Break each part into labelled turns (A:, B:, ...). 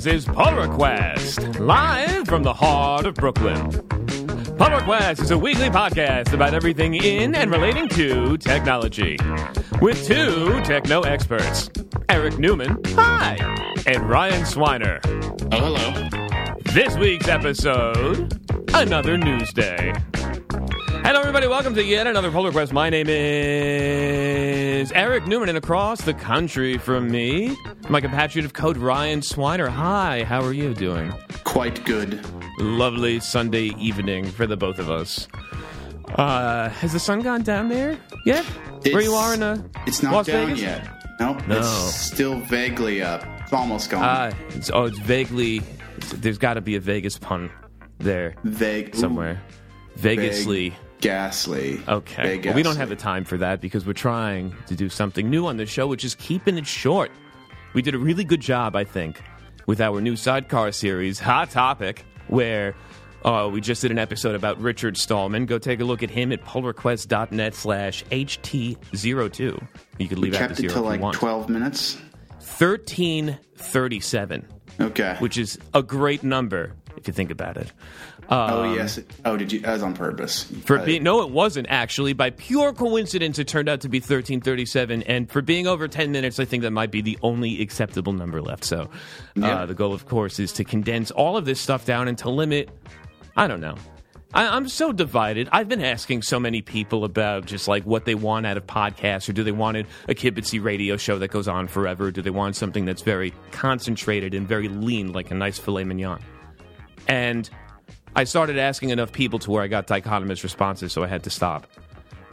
A: This is Pull Request, live from the heart of Brooklyn. Pull Request is a weekly podcast about everything in and relating to technology. With two techno experts, Eric Newman, hi, and Ryan Swiner.
B: Oh, hello.
A: This week's episode, another news day. Hello, everybody. Welcome to yet another Pull Request. My name is Eric Newman, and across the country from me, my compatriot of code, Ryan Swiner. Hi, how are you doing?
B: Quite good.
A: Lovely Sunday evening for the both of us. Uh, has the sun gone down there yet? Where you are in uh,
B: It's not
A: Las
B: down
A: Vegas?
B: yet. Nope.
A: No.
B: It's still vaguely up. It's almost gone.
A: Ah, it's, oh, it's vaguely. there's got to be a Vegas pun there
B: Vague. ooh,
A: somewhere. Vegasly.
B: Ghastly.
A: Okay.
B: Vague
A: Well, we don't have the time for that because we're trying to do something new on the show, which is keeping it short. We did a really good job, I think, with our new sidecar series, Hot Topic, where uh, we just did an episode about Richard Stallman. Go take a look at him at pullrequest.net slash HT02. You could leave out
B: Kept
A: the
B: it
A: zero
B: to like
A: want.
B: 12 minutes.
A: 1337,
B: Okay.
A: which is a great number if you think about it.
B: Oh, yes. Oh, did you? That was on purpose.
A: For
B: Uh,
A: being no, it wasn't actually. By pure coincidence, it turned out to be thirteen thirty-seven, and for being over ten minutes, I think that might be the only acceptable number left. So,
B: Yeah.
A: uh, the goal, of course, is to condense all of this stuff down and to limit. I don't know. I, I'm so divided. I've been asking so many people about just like what they want out of podcasts, or do they want a kibitzy radio show that goes on forever? Or Do they want something that's very concentrated and very lean, like a nice filet mignon? And I started asking enough people to where I got dichotomous responses, so I had to stop.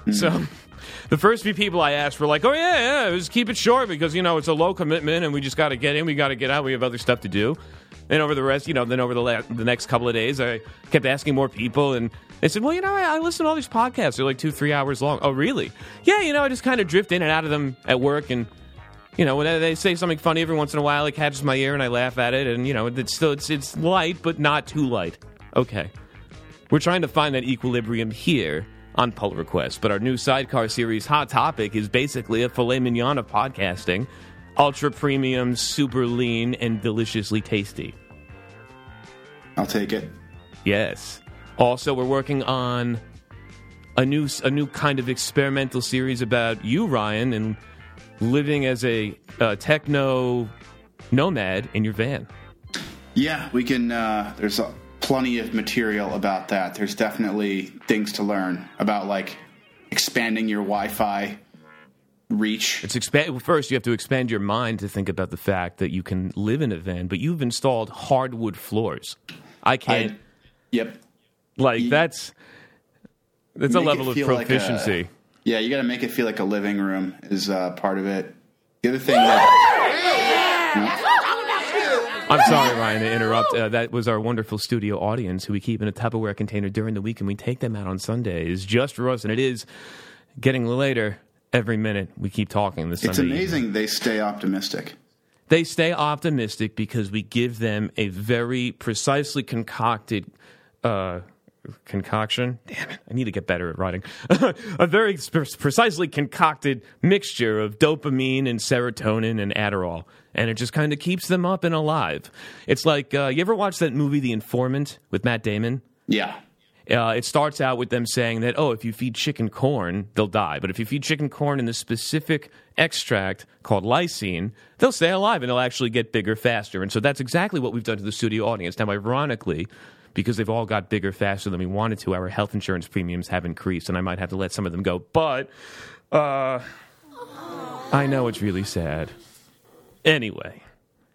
A: Hmm. So the first few people I asked were like, "Oh yeah, yeah, just keep it short because you know it's a low commitment and we just got to get in, we got to get out, we have other stuff to do." And over the rest, you know, then over the la- the next couple of days, I kept asking more people, and they said, "Well, you know, I, I listen to all these podcasts; they're like two, three hours long." Oh, really? Yeah, you know, I just kind of drift in and out of them at work and you know, when they say something funny every once in a while, it catches my ear and I laugh at it, and you know, it's still it's it's light, but not too light. Okay, we're trying to find that equilibrium here on Pull Request, but our new sidecar series, Hot Topic, is basically a filet mignon of podcasting, ultra premium, super lean, and deliciously tasty.
B: I'll take it.
A: Yes. Also, we're working on a new a new kind of experimental series about you, Ryan, and living as a uh, techno nomad in your van.
B: Yeah, we can. Uh, there's uh, plenty of material about that. There's definitely things to learn about, like expanding your Wi-Fi reach.
A: It's expand. First, you have to expand your mind to think about the fact that you can live in a van, but you've installed hardwood floors. I can't.
B: I- Yep.
A: like that's that's a level of
B: feel like a-
A: proficiency.
B: Yeah, you got to make it feel like a living room is uh, part of it. The other thing that
A: I'm sorry, Ryan, to interrupt. Uh, that was our wonderful studio audience who we keep in a Tupperware container during the week, and we take them out on Sundays just for us. And it is getting later every minute. We keep talking this
B: it's
A: Sunday. evening.
B: amazing they stay optimistic.
A: They stay optimistic because we give them a very precisely concocted uh, concoction. Damn it! I need to get better at writing. a very pre- precisely concocted mixture of dopamine and serotonin and Adderall, and it just kind of keeps them up and alive. It's like uh, you ever watch that movie, The Informant, with Matt Damon?
B: Yeah.
A: Uh, it starts out with them saying that, oh, if you feed chicken corn, they'll die. But if you feed chicken corn in the specific extract called lysine, they'll stay alive and they'll actually get bigger faster. And so that's exactly what we've done to the studio audience. Now, ironically, because they've all got bigger faster than we wanted to, our health insurance premiums have increased, and I might have to let some of them go. But uh, I know it's really sad. Anyway.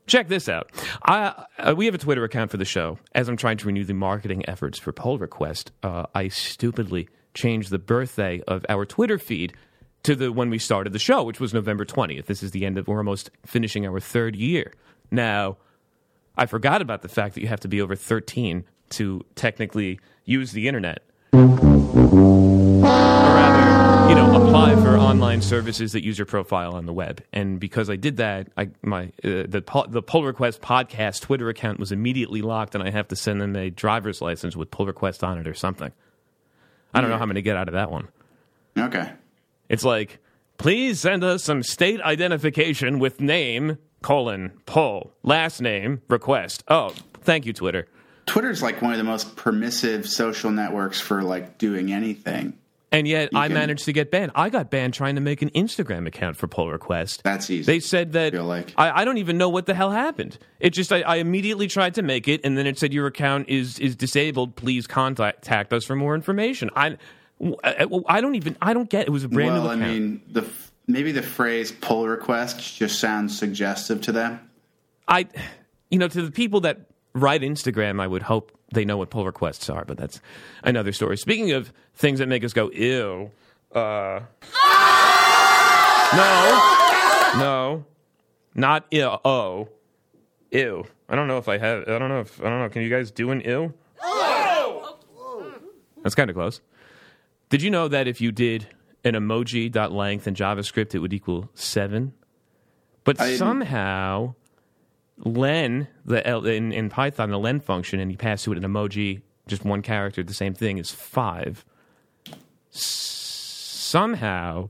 A: Check this out. I, uh, we have a Twitter account for the show. As I'm trying to renew the marketing efforts for Pull Request, uh, I stupidly changed the birthday of our Twitter feed to the when we started the show, which was November 20th. This is the end of we're almost finishing our third year. Now, I forgot about the fact that you have to be over 13 to technically use the internet. Or rather, you know, apply for online services that use your profile on the web. And because I did that, I my uh, the po- the pull request podcast Twitter account was immediately locked, and I have to send them a driver's license with pull request on it or something. I don't know how I'm going to get out of that one.
B: Okay.
A: It's like, please send us some state identification with name colon pull last name request. Oh, thank you, Twitter.
B: Twitter's like one of the most permissive social networks for like doing anything.
A: And yet, I
B: can-
A: managed to get banned. I got banned trying to make an Instagram account for pull request.
B: That's easy.
A: They said that
B: feel like.
A: I, I don't even know what the hell happened. It just I, I immediately tried to make it, and then it said your account is is disabled. Please contact us for more information. I I, I don't even I don't get. It was a brand
B: well,
A: new
B: I mean, the maybe the phrase "pull request" just sounds suggestive to them.
A: I, you know, to the people that write Instagram, I would hope they know what pull requests are, but that's another story. Speaking of things that make us go ew, uh, no, no, not ew. Oh, ew. I don't know if I have. I don't know if I don't know. Can you guys do an ew? That's kind of close. Did you know that if you did an emoji.length in JavaScript, it would equal seven? But
B: I
A: somehow, len the L, in, in Python the len function, and you pass to it an emoji, just one character, the same thing is five. S- somehow,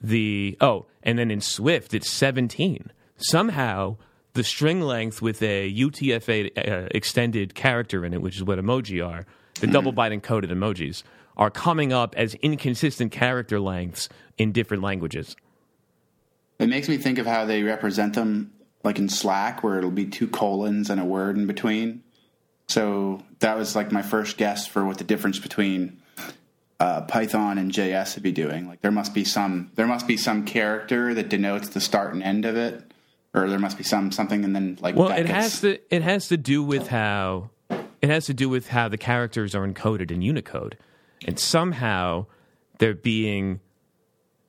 A: the oh, and then in Swift it's seventeen. Somehow, the string length with a UTF-8 uh, extended character in it, which is what emoji are, the double byte encoded emojis, are coming up as inconsistent character lengths in different languages.
B: It makes me think of how they represent them, like in Slack, where it'll be two colons and a word in between. So that was like my first guess for what the difference between uh, Python and JS would be doing. Like there must be some there must be some character that denotes the start and end of it, or there must be some something, and then like
A: Well, it
B: gets-
A: has to it has to do with how it has to do with how the characters are encoded in Unicode, and somehow they're being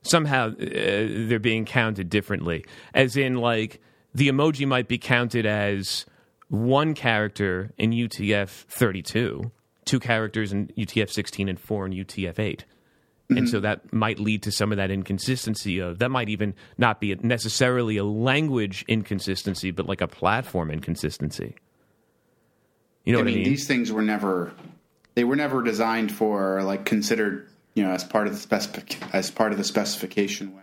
A: somehow uh, they're being counted differently. As in, like the emoji might be counted as one character in UTF-32, two characters in UTF-16, and four in UTF-8. And so that might lead to some of that inconsistency of that might even not be necessarily a language inconsistency, but like a platform inconsistency. You know
B: I
A: what
B: mean,
A: I mean?
B: these things were never they were never designed for or, like considered you know as part of the specific as part of the specification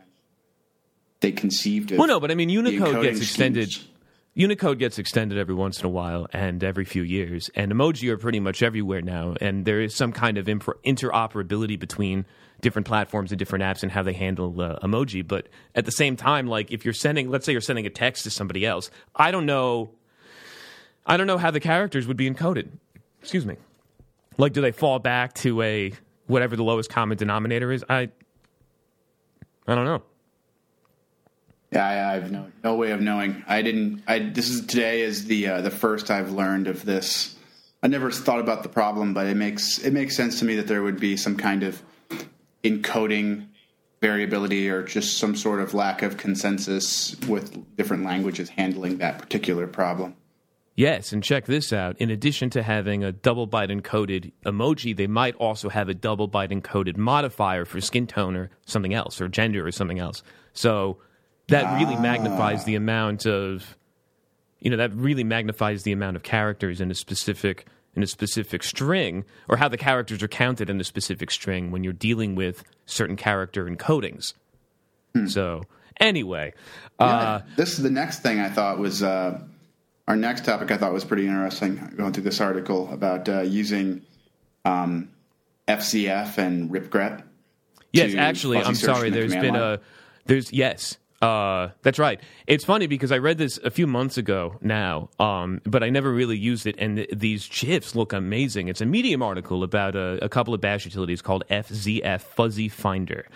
B: they conceived of
A: well, no, but I mean Unicode gets extended.
B: schemes.
A: Unicode gets extended every once in a while and every few years, and emoji are pretty much everywhere now. And there is some kind of interoperability between different platforms and different apps and how they handle uh, emoji. But at the same time, like if you're sending, let's say you're sending a text to somebody else, I don't know, I don't know how the characters would be encoded. Excuse me. Like, do they fall back to a whatever the lowest common denominator is? I, I don't know.
B: Yeah, I, I have no no way of knowing. I didn't. I this is today is the uh, the first I've learned of this. I never thought about the problem, but it makes it makes sense to me that there would be some kind of encoding variability or just some sort of lack of consensus with different languages handling that particular problem.
A: Yes, and check this out. In addition to having a double byte encoded emoji, they might also have a double byte encoded modifier for skin tone or something else, or gender or something else. So that really magnifies the amount of, you know, that really magnifies the amount of characters in a specific in a specific string, or how the characters are counted in a specific string when you're dealing with certain character encodings. So anyway, uh,
B: this is the next thing I thought was uh, our next topic. I thought was pretty interesting. Going through this article about uh, using um, FZF and ripgrep.
A: Yes, actually, I'm sorry. There's been
B: line.
A: a there's yes. Uh, that's right. It's funny because I read this a few months ago now, um, but I never really used it. And th- these GIFs look amazing. It's a Medium article about a, a couple of Bash utilities called FZF Fuzzy Finder,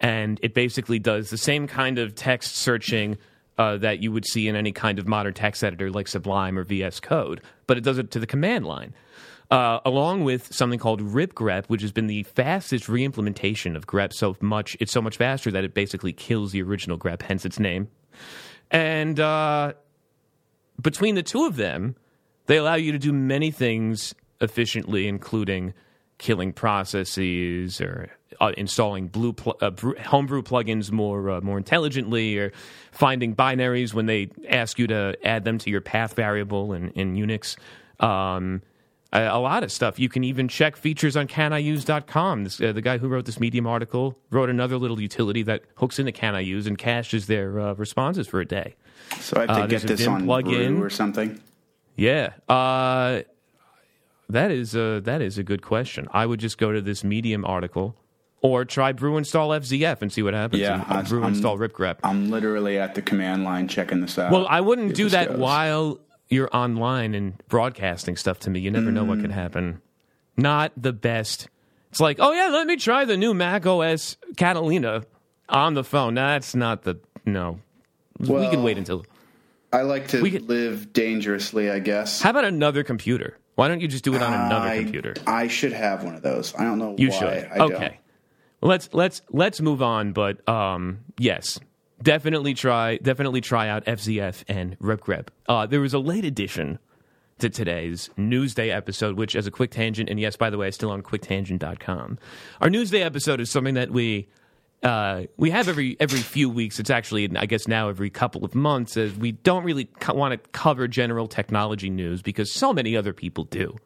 A: and it basically does the same kind of text searching uh, that you would see in any kind of modern text editor like Sublime or VS Code, but it does it to the command line uh, along with something called ripgrep, which has been the fastest reimplementation of grep so much it's so much faster that it basically kills the original grep, hence its name. And uh, between the two of them, they allow you to do many things efficiently, including killing processes or uh, installing blue pl- uh, homebrew plugins more uh, more intelligently, or finding binaries when they ask you to add them to your path variable in, in Unix. Um, uh, a lot of stuff. You can even check features on caniuse.com. This, uh, the guy who wrote this Medium article wrote another little utility that hooks into Can I Use and caches their uh, responses for a day.
B: So I have to
A: Uh,
B: get this on
A: plugin.
B: Brew or something.
A: Yeah, uh, that is a, that is a good question. I would just go to this Medium article or try brew install FZF and see what happens.
B: Yeah, I-
A: brew
B: I'm-
A: install ripgrep.
B: I'm literally at the command line checking this out.
A: Well, I wouldn't do that
B: goes.
A: while you're online and broadcasting stuff to me. You never know what
B: Mm.
A: could happen. Not the best. It's like, oh yeah, let me try the new Mac OS Catalina on the phone. That's not the no. we can wait until.
B: I like to
A: we could-
B: live dangerously, I guess.
A: How about another computer? Why don't you just do it on another
B: I,
A: computer?
B: I should have one of those. I don't know
A: You
B: why.
A: should.
B: I
A: okay.
B: Don't.
A: Let's let's let's move on. But um, yes, definitely try definitely try out FZF and RipGrep. Uh, there was a late addition to today's Newsday episode, which, as a quick tangent, and yes, by the way, still on quicktangent.com. Our Newsday episode is something that we uh, we have every every few weeks. It's actually, I guess, now every couple of months. As we don't really co- want to cover general technology news because so many other people do.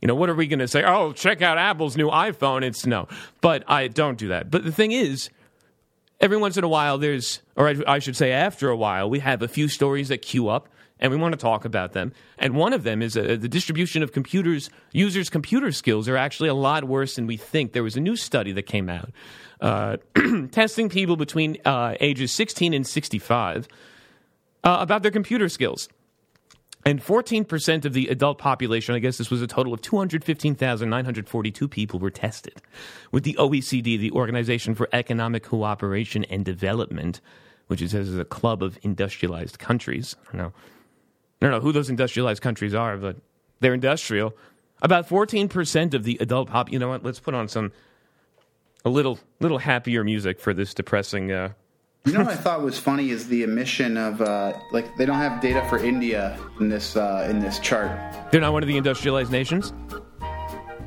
A: You know, what are we going to say? Oh, check out Apple's new iPhone. It's no, but I don't do that. But the thing is, every once in a while, there's, or I, I should say, after a while, we have a few stories that queue up. And we want to talk about them. And one of them is uh, the distribution of computers, users' computer skills are actually a lot worse than we think. There was a new study that came out uh, testing people between uh, ages 16 and 65 uh, about their computer skills. And 14% of the adult population, I guess this was a total of 215,942 people were tested. With the OECD, the Organization for Economic Cooperation and Development, which it says is a club of industrialized countries. I don't know. I don't know who those industrialized countries are, but they're industrial. About 14% of the adult pop. You know what? Let's put on some a little little happier music for this depressing uh,
B: You know what I thought was funny is the emission of uh, like they don't have data for India in this uh, in this chart.
A: They're not one of the industrialized nations?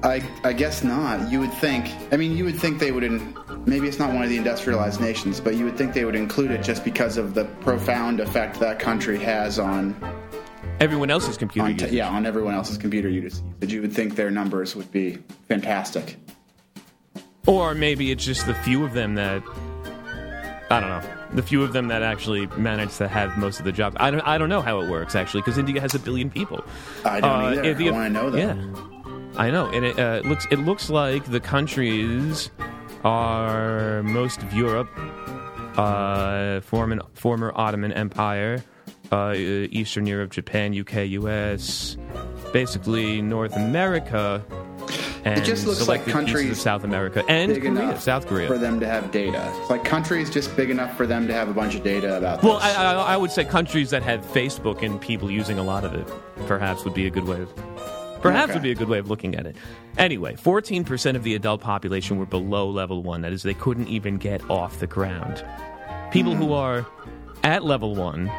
B: I I guess not. You would think. I mean, you would think they would. In, maybe it's not one of the industrialized nations, but you would think they would include it just because of the profound effect that country has on,
A: Everyone else's computer
B: on yeah on everyone else's computer usage. You would think their numbers would be fantastic.
A: Or maybe it's just the few of them that I don't know. The few of them that actually manage to have most of the jobs. I don't. I don't know how it works actually, because India has a billion people.
B: I don't
A: Uh,
B: either.
A: if the-
B: I want to know that.
A: Yeah, I know, and it uh, looks. It looks like the countries are most of Europe, uh, former former Ottoman Empire, uh, Eastern Europe, Japan, UK, US, basically North America. And
B: just looks like countries
A: of South America and
B: Big
A: Korea,
B: enough
A: South Korea.
B: for them to have data. Like countries just big enough for them to have a bunch of data about.
A: Well,
B: this.
A: I, I, I would say countries that have Facebook and people using a lot of it, perhaps would be a good way of. Perhaps
B: Okay.
A: would be a good way of looking at it. Anyway, 14% of the adult population were below level one. That is, they couldn't even get off the ground. People who hmm. are at level one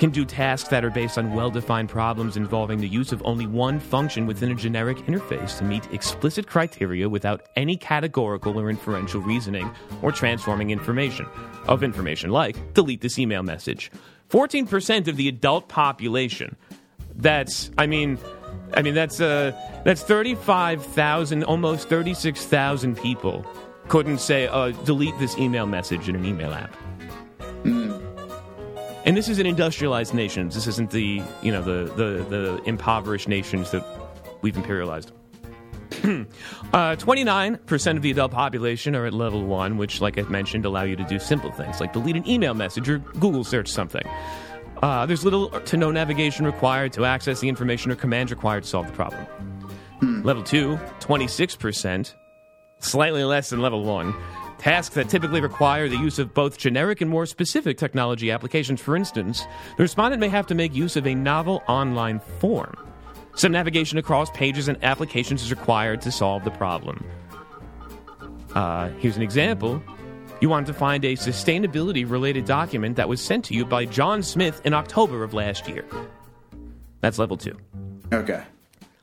A: can do tasks that are based on well defined problems involving the use of only one function within a generic interface to meet explicit criteria without any categorical or inferential reasoning or transforming information of information like delete this email message. 14% of the adult population. That's I mean I mean that's uh that's 35,000 almost 36,000 people couldn't say uh, delete this email message in an email app. And this is an industrialized nations. This isn't the you know the the, the impoverished nations that we've imperialized. uh, 29% of the adult population are at level one, which, like I mentioned, allow you to do simple things like delete an email message or Google search something. Uh, there's little to no navigation required to access the information or commands required to solve the problem. Level two, 26%, slightly less than level one. Tasks that typically require the use of both generic and more specific technology applications. For instance, the respondent may have to make use of a novel online form. Some navigation across pages and applications is required to solve the problem. Uh, here's an example. You want to find a sustainability related document that was sent to you by John Smith in October of last year. That's level two.
B: okay.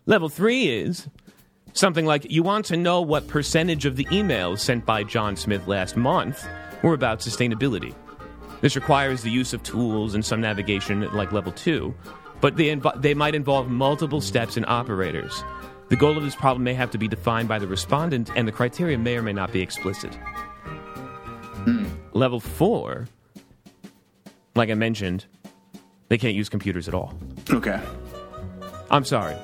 A: Level three is something like you want to know what percentage of the emails sent by John Smith last month were about sustainability. This requires the use of tools and some navigation at like level two. but they, inv- they might involve multiple steps and operators. The goal of this problem may have to be defined by the respondent, and the criteria may or may not be explicit. Hmm. Level four, like I mentioned, they can't use computers at all.
B: Okay.
A: I'm sorry.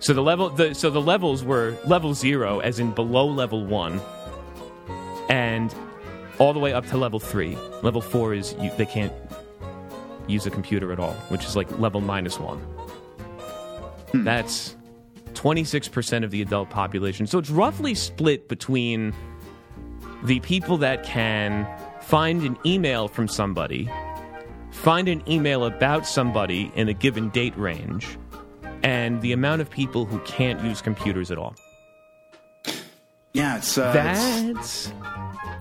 A: So the level, the, so the levels were level zero, as in below level one, and all the way up to level three. Level four is you, they can't use a computer at all, which is like level minus one. Hmm. That's 26% of the adult population. So it's roughly split between the people that can find an email from somebody, find an email about somebody in a given date range, and the amount of people who can't use computers at all.
B: Yeah, it's uh, it's,
A: That's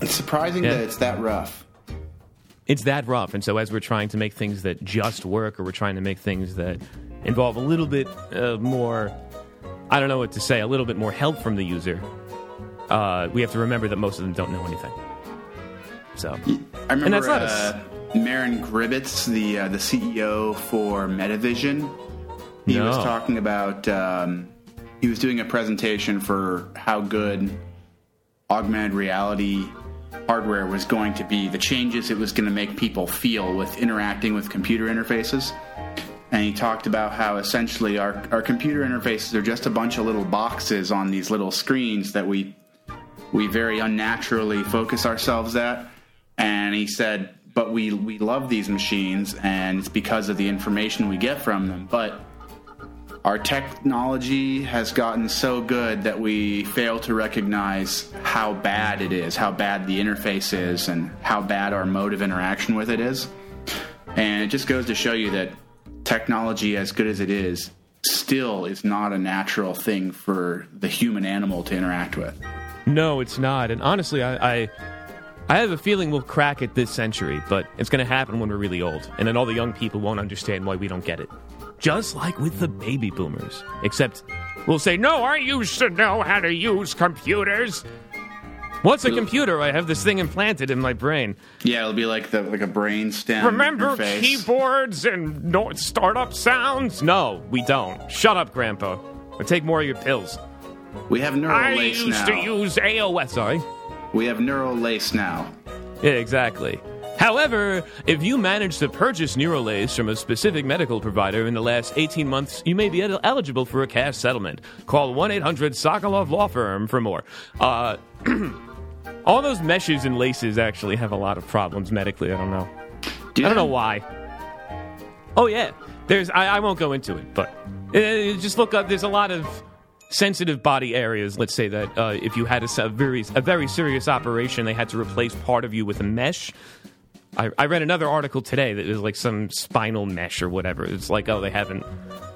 B: it's surprising
A: Yeah.
B: that it's that rough.
A: it's that rough. And so as we're trying to make things that just work, or we're trying to make things that involve a little bit uh, more, I don't know what to say, a little bit more help from the user, uh, we have to remember that most of them don't know anything. So
B: I remember
A: that's not a
B: uh, Meron Gribetz, the uh, the CEO for Metavision. He was talking about um, he was doing a presentation for how good augmented reality hardware was going to be, the changes it was going to make people feel with interacting with computer interfaces. And he talked about how essentially our, our computer interfaces are just a bunch of little boxes on these little screens that we we very unnaturally focus ourselves at. And he said, but we, we love these machines and it's because of the information we get from them. But our technology has gotten so good that we fail to recognize how bad it is, how bad the interface is, and how bad our mode of interaction with it is. And it just goes to show you that technology, as good as it is, still is not a natural thing for the human animal to interact with.
A: No, it's not. And honestly, I, I, I have a feeling we'll crack it this century, but it's going to happen when we're really old, and then all the young people won't understand why we don't get it. Just like with the baby boomers, except we'll say, "No, I used to know how to use computers." What's a computer? I have this thing implanted in my brain.
B: Yeah, it'll be like the like a brain stem.
A: Remember
B: interface.
A: keyboards and no- startup sounds? No, we don't. Shut up, Grandpa. Or take more of your pills.
B: We have neural
A: I
B: lace
A: used to use AOS. Sorry.
B: we have neural lace now.
A: Yeah, exactly. However, if you manage to purchase Neurolace from a specific medical provider in the last 18 months, you may be el- eligible for a cash settlement. Call 1 800 Sokolove Law Firm for more. Uh, all those meshes and laces actually have a lot of problems medically. I don't know.
B: Do
A: I don't know why. Oh yeah, there's. I, I won't go into it, but uh, just look up. There's a lot of sensitive body areas. Let's say that uh, if you had a, a very a very serious operation, they had to replace part of you with a mesh. I, I read another article today that was like some spinal mesh or whatever. It's like oh they haven't.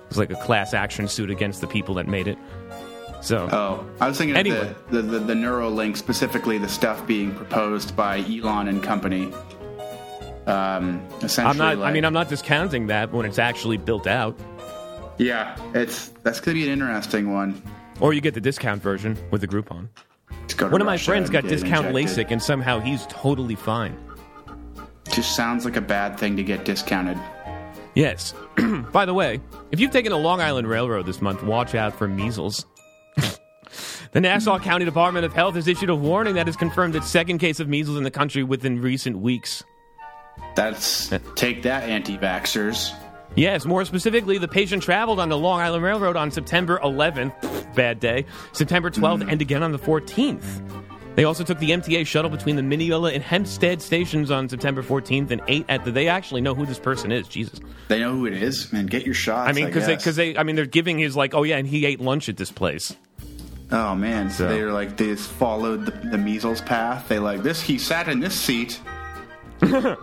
A: It's like a class action suit against the people that made it. So
B: Oh, I was thinking
A: Anyway.
B: of the, the, the, the Neuralink, specifically the stuff being proposed by Elon and company. Um, essentially,
A: I'm not. I mean, I'm not discounting that when it's actually built out.
B: yeah, it's that's going to be an interesting one.
A: Or you get the discount version with the Groupon.
B: Just go to
A: One of my friends got discount. LASIK, and somehow he's totally fine.
B: Just sounds like a bad thing to get discounted.
A: Yes. By the way, if you've taken a Long Island Railroad this month, watch out for measles. the Nassau County Department of Health has issued a warning that has confirmed its second case of measles in the country within recent weeks.
B: That's uh, take that, anti-vaxxers.
A: Yes, more specifically, the patient traveled on the Long Island Railroad on September 11th, bad day, September 12th, hmm. and again on the 14th. They also took the MTA shuttle between the Mineola and Hempstead stations on September 14th and ate at the. They actually know who this person is. Jesus.
B: They know who it is, man. Get your shots.
A: I mean, because they, because they, I mean, they're giving his like, oh yeah, and he ate lunch at this place.
B: Oh man, so
A: So-
B: they were like they just followed the, the measles path. They like this. He sat in this seat.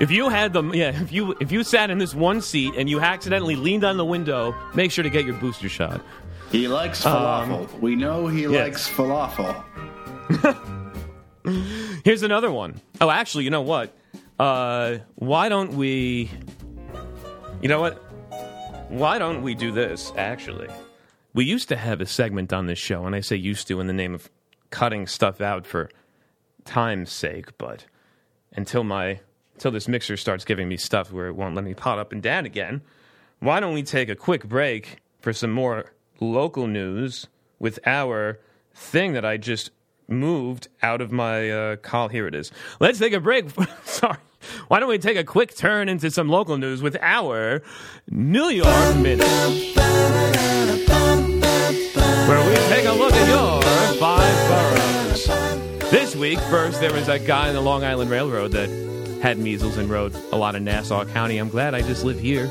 A: If you had them, yeah, if you if you sat in this one seat and you accidentally leaned on the window, make sure to get your booster shot.
B: He likes falafel. we know he
A: Um, yes.
B: likes falafel.
A: Here's another one. Oh, actually, you know what? Uh, why don't we? You know what? Why don't we do this? Actually, we used to have a segment on this show, and I say used to in the name of cutting stuff out for time's sake. But until my until this mixer starts giving me stuff where it won't let me pot up and down again, why don't we take a quick break for some more local news with our thing that I just moved out of my uh, call. Here it is. Let's take a break. Sorry. Why don't we take a quick turn into some local news with our New York Minute? Where we take a look at your five boroughs. This week, first, there was a guy on the Long Island Railroad that had measles and rode a lot of Nassau County. I'm glad I just live here.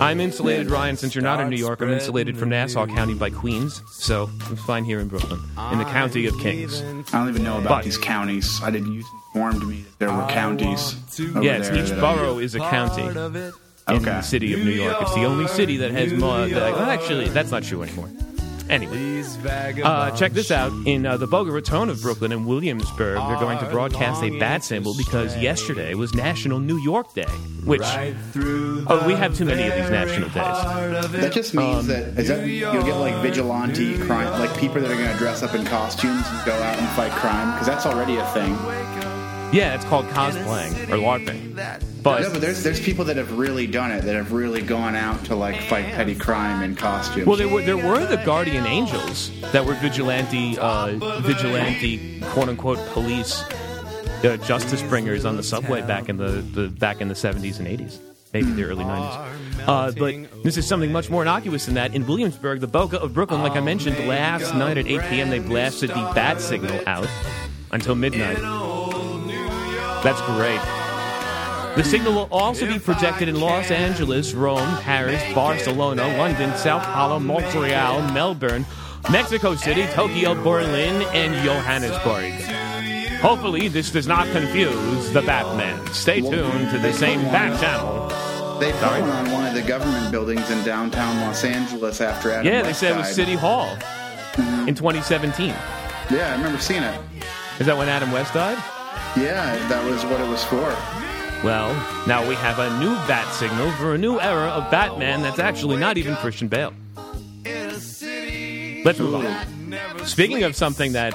A: I'm insulated, Ryan. Since you're not in New York, I'm insulated from Nassau County by Queens, so I'm fine here in Brooklyn, in the county of Kings.
B: I don't even know about
A: But-
B: these counties. I didn't. You informed me that there were counties. Over
A: Yes,
B: there
A: each
B: that I-
A: borough is a county in
B: Okay.
A: the city of New York. It's the only city that has more. That, well, actually, that's not true anymore. Anyway, uh, check this out. In uh, the Boca Raton of Brooklyn and Williamsburg, they're going to broadcast a bat symbol because yesterday was National New York Day, which oh, we have too many of these national days.
B: That just
A: Um,
B: means that is that you'll get like vigilante crime, like people that are going to dress up in costumes and go out and fight crime because that's already a thing.
A: Yeah, it's called cosplaying or LARPing.
B: But No,
A: But
B: there's there's people that have really done it that have really gone out to like fight petty crime in costumes.
A: Well, there were there were the guardian angels that were vigilante, uh, vigilante, quote unquote, police, uh, justice bringers on the subway back in the, the back in the seventies and eighties, maybe the early nineties. Uh, but this is something much more innocuous than that. In Williamsburg, the Boca of Brooklyn, like I mentioned last night at eight p.m., they blasted the bat signal out until midnight. That's great. The signal will also be projected in Los Angeles, Rome, Paris, Barcelona, London, Sao Paulo, Montreal, Melbourne, Mexico City, Tokyo, Berlin, and Johannesburg. Hopefully, this does not confuse the Batman. Stay tuned to the same Bat channel.
B: they one on one of the government buildings in downtown Los Angeles after Adam
A: Yeah, they
B: West
A: said it was
B: died.
A: City Hall mm-hmm. in 2017.
B: Yeah, I remember seeing it.
A: Is that when Adam West died?
B: Yeah, that was what it was for.
A: Well, now we have a new bat signal for a new era of Batman that's actually not even Christian Bale. Let's move on. Speaking of something that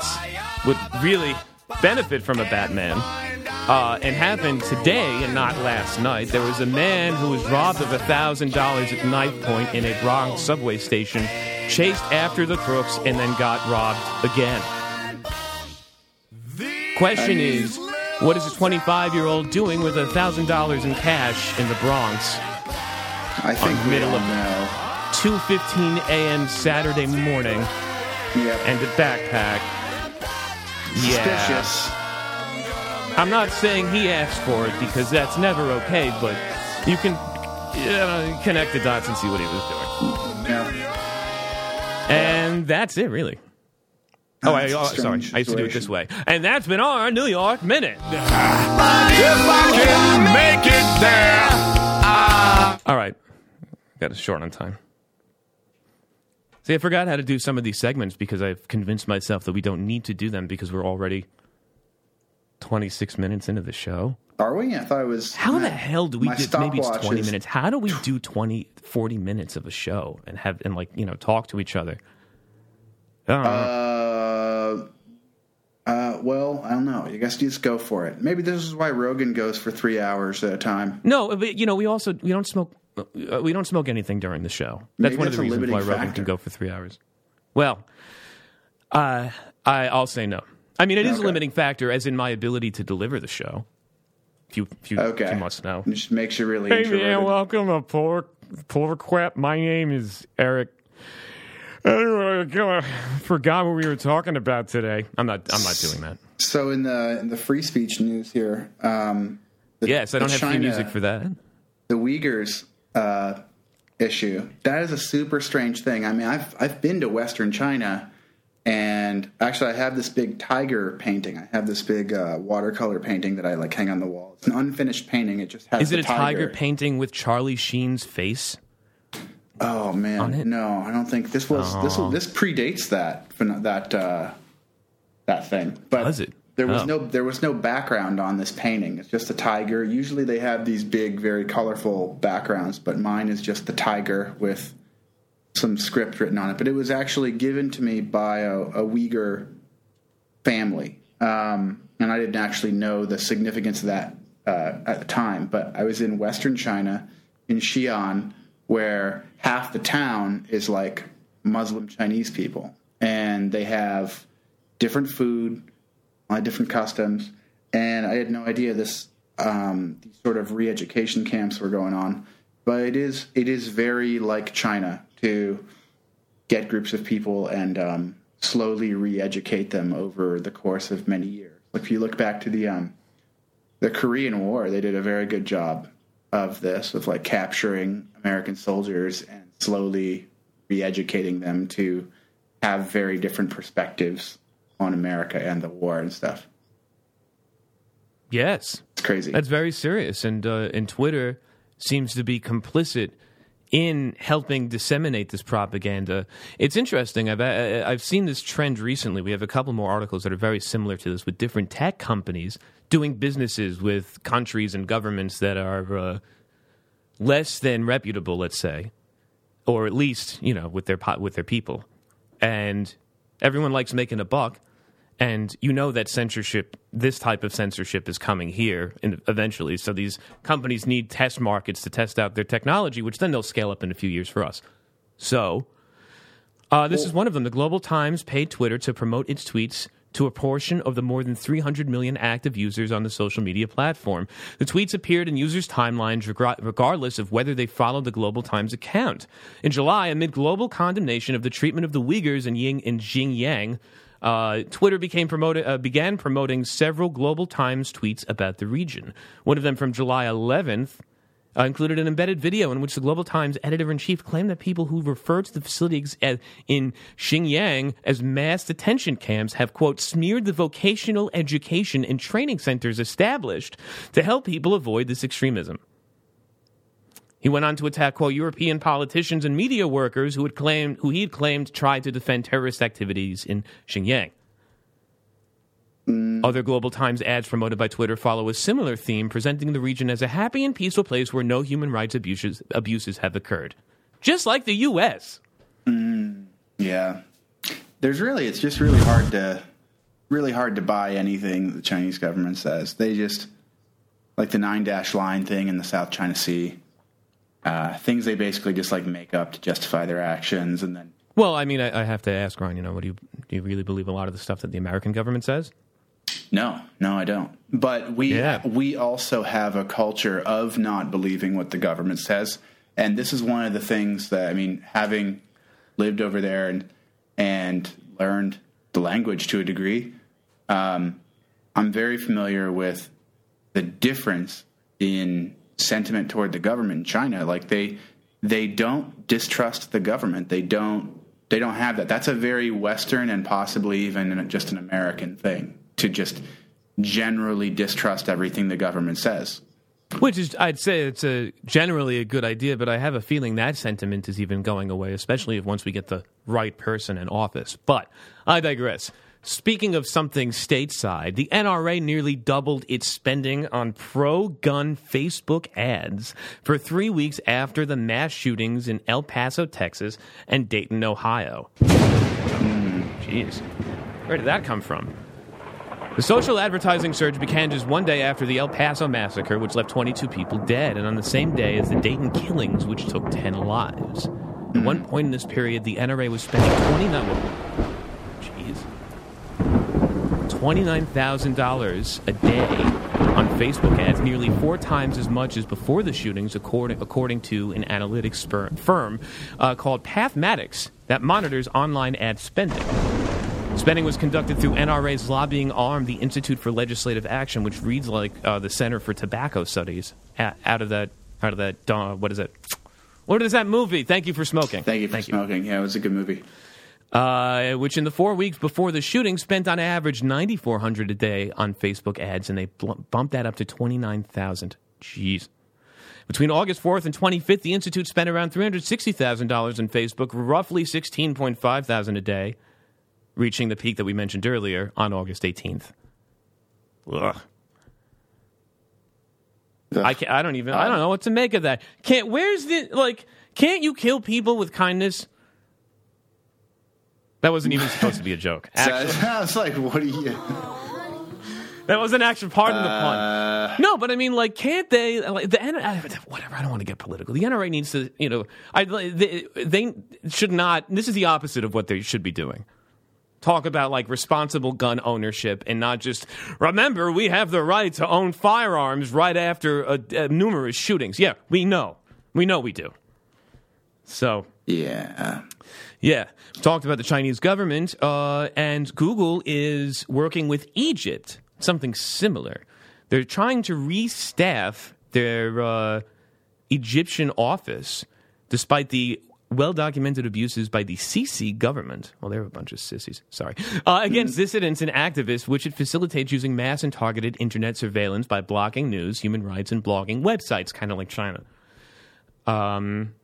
A: would really benefit from a Batman, uh, and happened today and not last night, there was a man who was robbed of thousand dollars at knife point in a Bronx subway station, chased after the crooks, and then got robbed again. Question is, what is a 25 year old doing with $1,000 in cash in the Bronx?
B: I think
A: middle of-
B: now.
A: 2:15 a.m. Saturday morning
B: Yep.
A: and a backpack. Yeah.
B: Suspicious.
A: I'm not saying he asked for it because that's never okay, but you can uh, connect the dots and see what he was doing.
B: Yeah.
A: And that's it, really. Oh, I, oh, sorry.
B: strange
A: I used to do it this way. And that's been our New York Minute.
C: If ah. I can make it there,
A: All right. Got it short on time. See, I forgot how to do some of these segments because I've convinced myself that we don't need to do them because we're already 26 minutes into the show.
B: Are we? I thought it was.
A: How the hell do we
B: My
A: do maybe it's 20
B: is-
A: minutes? How do we do 20 40 minutes of a show and have and like, you know, talk to each other? I don't know.
B: Uh, uh, well, I don't know. I guess you just go for it. Maybe this is why Rogan goes for three hours at a time.
A: no, but you know, we also we don't smoke uh, we don't smoke anything during the show. That's
B: Maybe
A: one of the reasons why Rogan
B: factor.
A: can go for 3 hours. Well, uh, I I'll say no. I mean, it is a limiting factor as in my ability to deliver the show. If you if you, if you must know.
B: It just makes you really
A: Hey
B: introverted.
A: man, welcome to Polar Polar Quap. My name is Eric. I forgot what we were talking about today. I'm not. I'm not doing that.
B: So in the in the free speech news here, um, the,
A: Yes, I don't have
B: China,
A: theme music for that.
B: the Uyghurs uh, issue. That is a super strange thing. I mean, I've I've been to Western China, and actually, I have this big tiger painting. I have this big uh, watercolor painting that I like hang on the wall. It's an unfinished painting. It just has.
A: Is it a tiger painting with Charlie Sheen's face?
B: Oh man, no, I don't think this was this
A: Oh.
B: this predates that that uh, that thing. But
A: Does it?
B: There was
A: Oh.
B: no there was no background on this painting. It's just a tiger. Usually they have these big, very colorful backgrounds, but mine is just the tiger with some script written on it. But it was actually given to me by a, a Uyghur family, um, and I didn't actually know the significance of that uh, at the time. But I was in Western China, in Xi'an, where half the town is like Muslim Chinese people, and they have different food, different customs, and I had no idea this um, these sort of re-education camps were going on. But it is it is very like China to get groups of people and um, slowly re-educate them over the course of many years. If you look back to the um, the Korean War, they did a very good job of this, of like capturing American soldiers and slowly re-educating them to have very different perspectives on America and the war and stuff.
A: Yes,
B: It's crazy.
A: That's very serious, and uh, and Twitter seems to be complicit in helping disseminate this propaganda. It's interesting. I've I've seen this trend recently. We have a couple more articles that are very similar to this with different tech companies doing businesses with countries and governments that are uh, less than reputable, let's say, or at least you know with their with their people, and everyone likes making a buck. And you know that censorship, this type of censorship, is coming here eventually. So these companies need test markets to test out their technology, which then they'll scale up in a few years for us. So uh, this is one of them. The Global Times paid Twitter to promote its tweets to a portion of the more than 300 million active users on the social media platform. The tweets appeared in users' timelines regardless of whether they followed the Global Times account. In July, amid global condemnation of the treatment of the Uyghurs in, Ying- in Xinjiang, uh, Twitter became promoted, uh, began promoting several Global Times tweets about the region. One of them from July 11th uh, included an embedded video in which the Global Times editor in chief claimed that people who refer to the facility ex- as, in Xinjiang as mass detention camps have, quote, smeared the vocational education and training centers established to help people avoid this extremism. He went on to attack, quote, European politicians and media workers who had claimed who he had claimed tried to defend terrorist activities in Xinjiang. Mm. Other Global Times ads promoted by Twitter follow a similar theme, presenting the region as a happy and peaceful place where no human rights abuses, abuses have occurred. Just like the U.S.
B: Mm, yeah. There's really it's just really hard to really hard to buy anything the Chinese government says. They just like the nine dash line thing in the South China Sea. Uh, things they basically just like make up to justify their actions and then
A: Well, I mean, I, I have to ask Ron. You know, what do you do? You really believe a lot of the stuff that the American government says?
B: No, no, I don't. But we
A: Yeah.
B: we also have a culture of not believing what the government says, and this is one of the things that I mean, having lived over there and and learned the language to a degree, um, I'm very familiar with the difference in sentiment toward the government in China. Like they they don't distrust the government. They don't they don't have that. That's a very Western and possibly even just an American thing to just generally distrust everything the government says.
A: Which is, I'd say, it's a generally a good idea, but I have a feeling that sentiment is even going away, especially if once we get the right person in office. But I digress. Speaking of something stateside, the NRA nearly doubled its spending on pro gun Facebook ads for three weeks after the mass shootings in El Paso, Texas, and Dayton, Ohio. Hmm, jeez. Where did that come from? The social advertising surge began just one day after the El Paso massacre, which left 22 people dead, and on the same day as the Dayton killings, which took 10 lives. At one hmm. point in this period, the NRA was spending 29. well, Jeez. $29,000 a day on Facebook ads, nearly four times as much as before the shootings, according, according to an analytics firm uh, called Pathmatics that monitors online ad spending. Spending was conducted through NRA's lobbying arm, the Institute for Legislative Action, which reads like uh, the Center for Tobacco Studies. A- Out of that, out of that, uh, what is it? What is that movie? Thank you for smoking.
B: Thank you for smoking. Yeah, it was a good movie.
A: Uh, which in the four weeks before the shooting spent on average 9400 a day on Facebook ads, and they bumped that up to 29000 Jeez. Between August 4th and 25th, the Institute spent around $360,000 in Facebook, roughly 16500 thousand a day, reaching the peak that we mentioned earlier on August 18th. Ugh. I, can't, I don't even I don't know what to make of that. Can't where's the like can't you kill people with kindness? That wasn't even supposed to be a joke.
B: So I was like, what do you?
A: that was an actually part of the pun.
B: Uh,
A: No, but I mean, like, can't they? Like, the N- uh, whatever. I don't want to get political. The NRA needs to, you know, I, they, they should not. This is the opposite of what they should be doing. Talk about like responsible gun ownership and not just remember we have the right to own firearms right after uh, uh, numerous shootings. Yeah, we know, we know we do. So
B: Yeah.
A: Yeah, talked about the Chinese government, uh, and Google is working with Egypt, something similar. They're trying to restaff their uh, Egyptian office, despite the well documented abuses by the Sisi government. Well, they're a bunch of sissies. Sorry. Uh, against dissidents and activists, which it facilitates using mass and targeted internet surveillance by blocking news, human rights, and blogging websites, kind of like China. Um,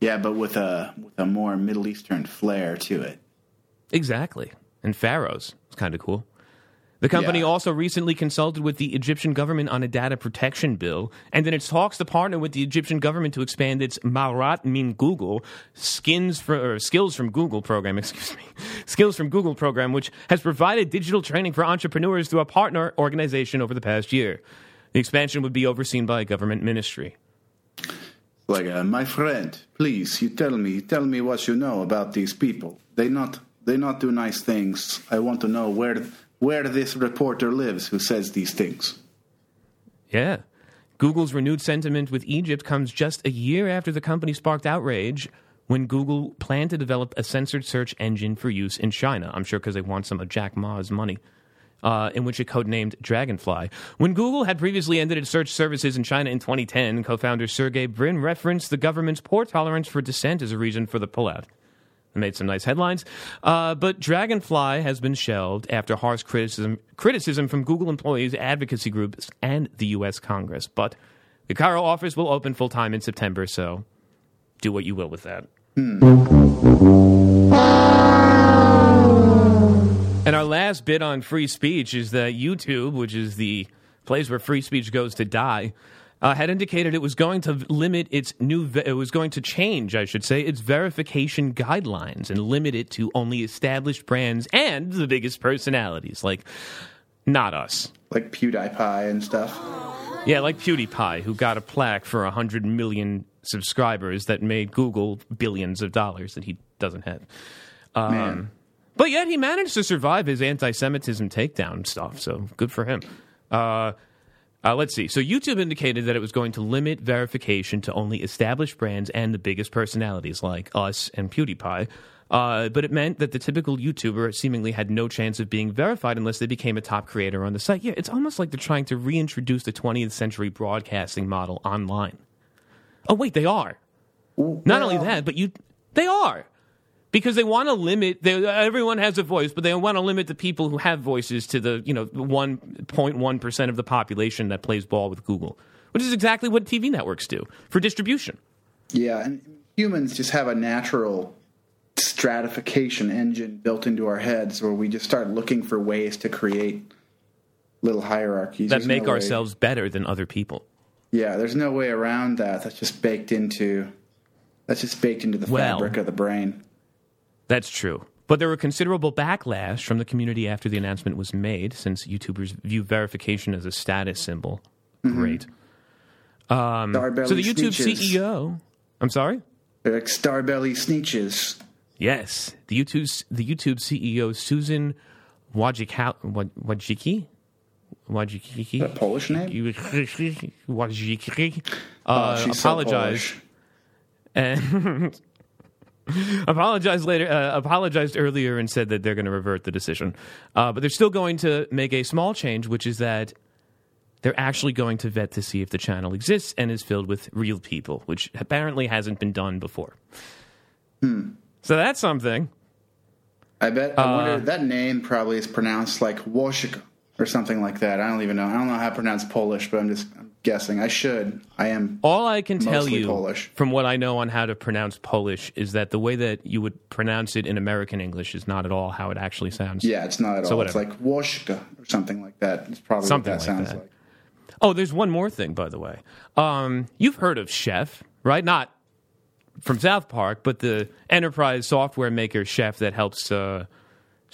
B: Yeah, but with a with a more Middle Eastern flair to it.
A: Exactly. And Pharaohs. It's kind of cool. The company
B: Yeah.
A: also recently consulted with the Egyptian government on a data protection bill, and in its talks to partner with the Egyptian government to expand its Maharat Min Google skins for, or skills from Google program, excuse me, skills from Google program, which has provided digital training for entrepreneurs through a partner organization over the past year. The expansion would be overseen by a government ministry.
B: Like, uh, my friend, please, you tell me, tell me what you know about these people. They not they not do nice things. I want to know where where this reporter lives who says these things.
A: Yeah. Google's renewed sentiment with Egypt comes just a year after the company sparked outrage when Google planned to develop a censored search engine for use in China. I'm sure because they want some of Jack Ma's money. Uh, in which it codenamed Dragonfly. When Google had previously ended its search services in China in 2010, co founder Sergey Brin referenced the government's poor tolerance for dissent as a reason for the pullout. It made some nice headlines. Uh, but Dragonfly has been shelved after harsh criticism, criticism from Google employees, advocacy groups, and the U.S. Congress. But the Cairo office will open full time in September, so do what you will with that. Our last bit on free speech is that YouTube, which is the place where free speech goes to die, uh, had indicated it was going to limit its new, it was going to change, I should say, its verification guidelines and limit it to only established brands and the biggest personalities, like not us.
B: Like PewDiePie and stuff.
A: Yeah, like PewDiePie, who got a plaque for 100 million subscribers that made Google billions of dollars that he doesn't have. Um,
B: Man.
A: But yet he managed to survive his anti Semitism takedown stuff, so good for him. Uh, uh, let's see. So YouTube indicated that it was going to limit verification to only established brands and the biggest personalities like us and PewDiePie. Uh, but it meant that the typical YouTuber seemingly had no chance of being verified unless they became a top creator on the site. Yeah, it's almost like they're trying to reintroduce the 20th century broadcasting model online. Oh, wait, they are. Not only that, but you they are because they want to limit. They, everyone has a voice, but they want to limit the people who have voices to the you know one point one percent of the population that plays ball with Google, which is exactly what TV networks do for distribution.
B: Yeah, and humans just have a natural stratification engine built into our heads where we just start looking for ways to create little hierarchies
A: That
B: There's
A: make
B: no way-
A: ourselves better than other people.
B: Yeah, there's no way around that. That's just baked into that's just baked into the
A: Well-
B: fabric of the brain.
A: That's true. But there were considerable backlash from the community after the announcement was made, since YouTubers view verification as a status symbol. Great.
B: Starbelly
A: Mm. So the YouTube
B: Sneetches.
A: CEO. I'm sorry.
B: Like starbelly Sneetches.
A: Yes, the YouTube the YouTube CEO Susan Wojcicki Waj- Wojcicki Wojcicki
B: A Polish name?
A: Wojcicki
B: Oh,
A: uh,
B: so
A: apologized
B: Polish.
A: and apologized later. Uh, apologized earlier and said that they're going to revert the decision, uh, but they're still going to make a small change, which is that they're actually going to vet to see if the channel exists and is filled with real people, which apparently hasn't been done before. So that's something.
B: I bet. I
A: Uh,
B: wonder that name probably is pronounced like Wojcicki or something like that. I don't even know. I don't know how to pronounce Polish, but I'm just I'm guessing. I should. I am.
A: All I can tell you
B: Polish.
A: from what I know on how to pronounce Polish is that the way that you would pronounce it in American English is not at all how it actually sounds.
B: Yeah, it's not at
A: So
B: all. It's like Wojcicki or something like that. It's probably
A: Something
B: what that
A: like
B: sounds
A: that.
B: like.
A: Oh, there's one more thing, by the way. Um, you've heard of Chef, right? Not from South Park, but the enterprise software maker Chef that helps uh,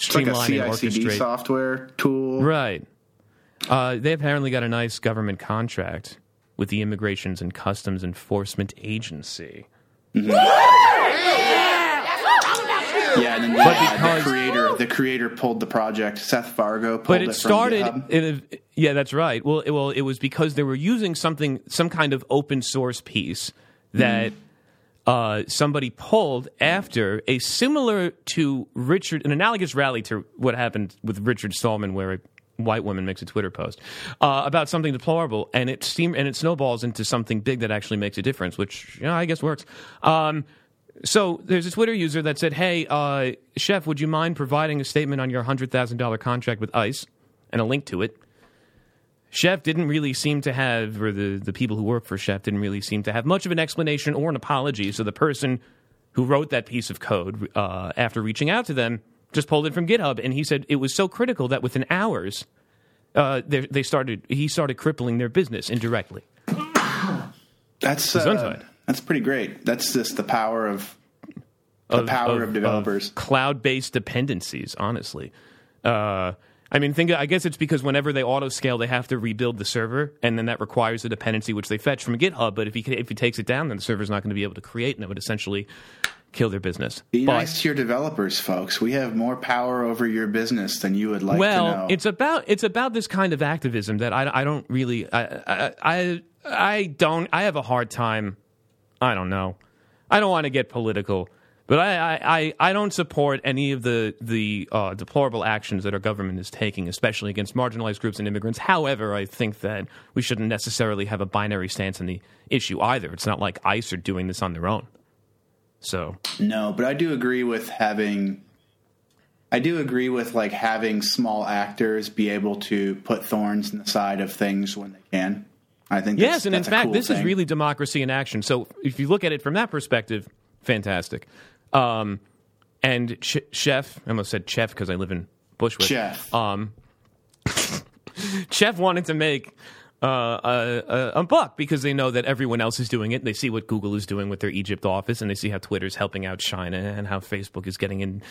B: It's like a
A: streamline and
B: CI/CD
A: orchestrate.
B: software tool.
A: Right. Uh, they apparently got a nice government contract with the Immigrations and Customs Enforcement Agency.
B: Yeah, and then the,
A: But
B: uh,
A: because-
B: the creator the creator pulled the project. Seth Vargo pulled
A: But
B: it,
A: it
B: from
A: started
B: GitHub.
A: in a, yeah, that's right. Well, it, well, it was because they were using something, some kind of open source piece that uh, somebody pulled after a similar to Richard, an analogous rally to what happened with Richard Stallman, where a white woman makes a Twitter post uh, about something deplorable, and it steam and it snowballs into something big that actually makes a difference, which you know, I guess works. Um, so there's a Twitter user that said, "Hey, uh, chef, would you mind providing a statement on your hundred thousand dollar contract with ICE and a link to it?" Chef didn't really seem to have, or the, the people who work for Chef didn't really seem to have much of an explanation or an apology. So the person who wrote that piece of code, uh, after reaching out to them, just pulled it from GitHub, and he said it was so critical that within hours, uh, they, they started. He started crippling their business indirectly.
B: That's uh, that's pretty great. That's just the power of the power of, developers.
A: cloud-based dependencies. Honestly, uh, I mean, think. I guess it's because whenever they auto scale, they have to rebuild the server, and then that requires a dependency which they fetch from GitHub. But if he if he takes it down, then the server's not going to be able to create, and it would essentially kill their business.
B: Be
A: But-
B: nice to your developers, folks. We have more power over your business than you would like to
A: well,
B: know.
A: it's about it's about this kind of activism that I, I don't really I, I I I don't I have a hard time. I don't know. I don't want to get political, but I I, I, don't support any of the the uh, deplorable actions that our government is taking, especially against marginalized groups and immigrants. However, I think that we shouldn't necessarily have a binary stance on the issue either. It's not like ICE are doing this on their own. So
B: No, but I do agree with having. I do agree with like having small actors be able to put thorns in the side of things when they can. I think that's,
A: Yes, and in fact,
B: cool
A: this is really democracy in action. So if you look at it from that perspective, fantastic. Um, and Ch- Chef, I almost said Chef because I live in Bushwick.
B: Chef.
A: Um, Chef wanted to make uh, a, a, buck because they know that everyone else is doing it. They see what Google is doing with their Egypt office, and they see how Twitter's helping out China and how Facebook is getting in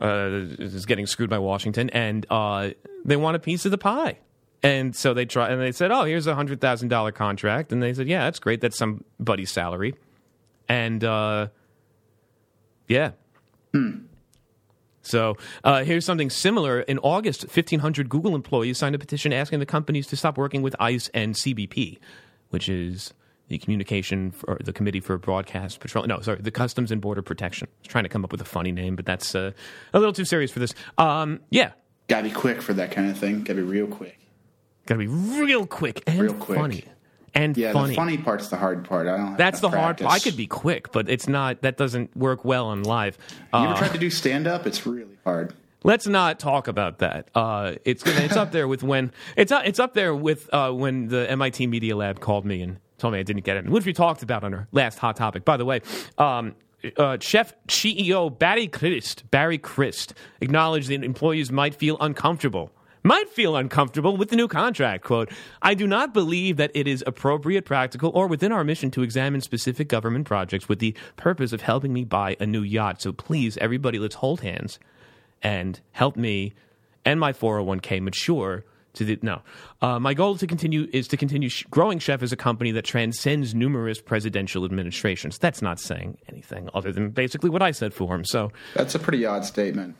A: uh, is getting screwed by Washington, and uh, they want a piece of the pie. And so they try, and they said, "Oh, here's a hundred thousand dollar contract," and they said, "Yeah, that's great. That's somebody's salary." And yeah, so uh, here's something similar. In August, 1,500 Google employees signed a petition asking the companies to stop working with ICE and CBP, which is the Communication for the Committee for Broadcast Patrol. No, sorry, the Customs and Border Protection. I was trying to come up with a funny name, but that's uh, a little too serious for this. Um, yeah,
B: Gotta be quick for that kind of thing. Gotta be real quick.
A: got to be real quick and
B: Real quick.
A: funny and
B: Yeah,
A: funny.
B: the funny part's the hard part. I don't.
A: That's the
B: enough
A: hard part. I could be quick, but it's not. That doesn't work well on live.
B: You
A: Uh,
B: ever tried to do stand up? It's really hard.
A: Let's not talk about that. Uh, it's gonna, it's up there with when it's up, it's up there with uh, when the MIT Media Lab called me and told me I didn't get it, which we talked about on our last hot topic. By the way, um, uh, Chef CEO Barry Crist Barry Crist acknowledged that employees might feel uncomfortable. Might feel uncomfortable with the new contract. Quote, I do not believe that it is appropriate, practical, or within our mission to examine specific government projects with the purpose of helping me buy a new yacht. So please, everybody, let's hold hands and help me and my 401k mature to the no uh, my goal to continue is to continue sh- growing chef as a company that transcends numerous presidential administrations that's not saying anything other than basically what i said for him so
B: That's a pretty odd statement.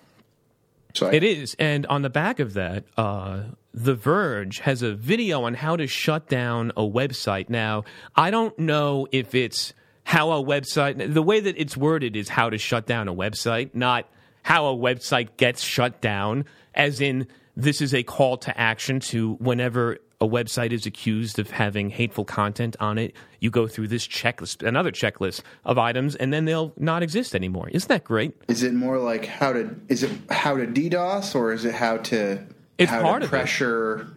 B: So I,
A: it is. And on the back of that uh, the verge has a video on how to shut down a website. Now i don't know if it's how a website the way that it's worded is how to shut down a website not how a website gets shut down as in this is a call to action to whenever a website is accused of having hateful content on it you go through this checklist another checklist of items and then they'll not exist anymore isn't that great
B: is it more like how to? Is it how to DDoS or is it how to?
A: It's
B: how
A: part
B: to
A: of it.
B: pressure.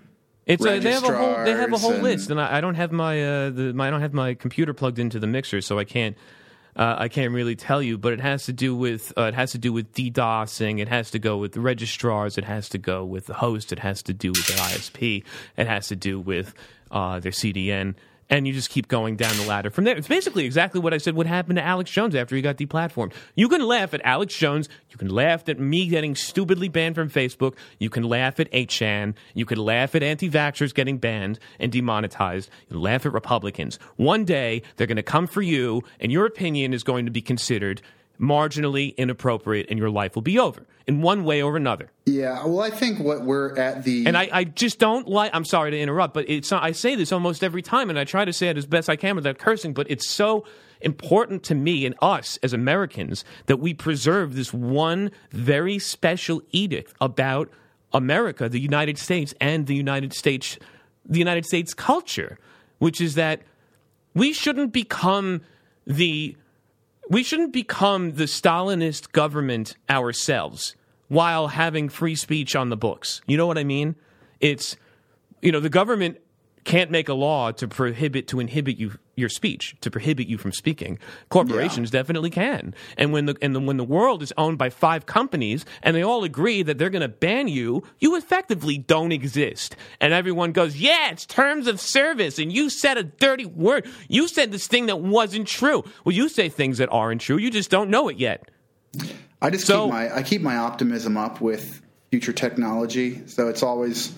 A: It's a, they have a whole they have a whole
B: registrars
A: list,
B: and-
A: and I, I don't have my, uh, the, my I don't have my computer plugged into the mixer, so I can't uh, I can't really tell you. But it has to do with uh, it has to do with DDoSing. It has to go with the registrars. It has to go with the host. It has to do with the ISP. It has to do with uh, their CDN. And you just keep going down the ladder from there. It's basically exactly what I said would happen to Alex Jones after he got deplatformed. You can laugh at Alex Jones. You can laugh at me getting stupidly banned from Facebook. You can laugh at 8chan. You can laugh at anti vaxxers getting banned and demonetized. You can laugh at Republicans. One day, they're going to come for you, and your opinion is going to be considered marginally inappropriate, and your life will be over in one way or another.
B: Yeah, well, I think what we're at the
A: And I, I just don't like. I'm sorry to interrupt, but it's not, I say this almost every time, and I try to say it as best I can without cursing. But it's so important to me and us as Americans that we preserve this one very special edict about America, the United States, and the United States, the United States culture, which is that we shouldn't become the we shouldn't become the Stalinist government ourselves while having free speech on the books. You know what I mean? It's you know the government can't make a law to prohibit to inhibit you your speech to prohibit you from speaking. Corporations yeah. definitely can. And when the and the, when the world is owned by five companies and they all agree that they're going to ban you, you effectively don't exist. And everyone goes, "Yeah, it's terms of service." And you said a dirty word. You said this thing that wasn't true. Well, you say things that aren't true. You just don't know it yet.
B: I just so, keep my I keep my optimism up with future technology. So it's always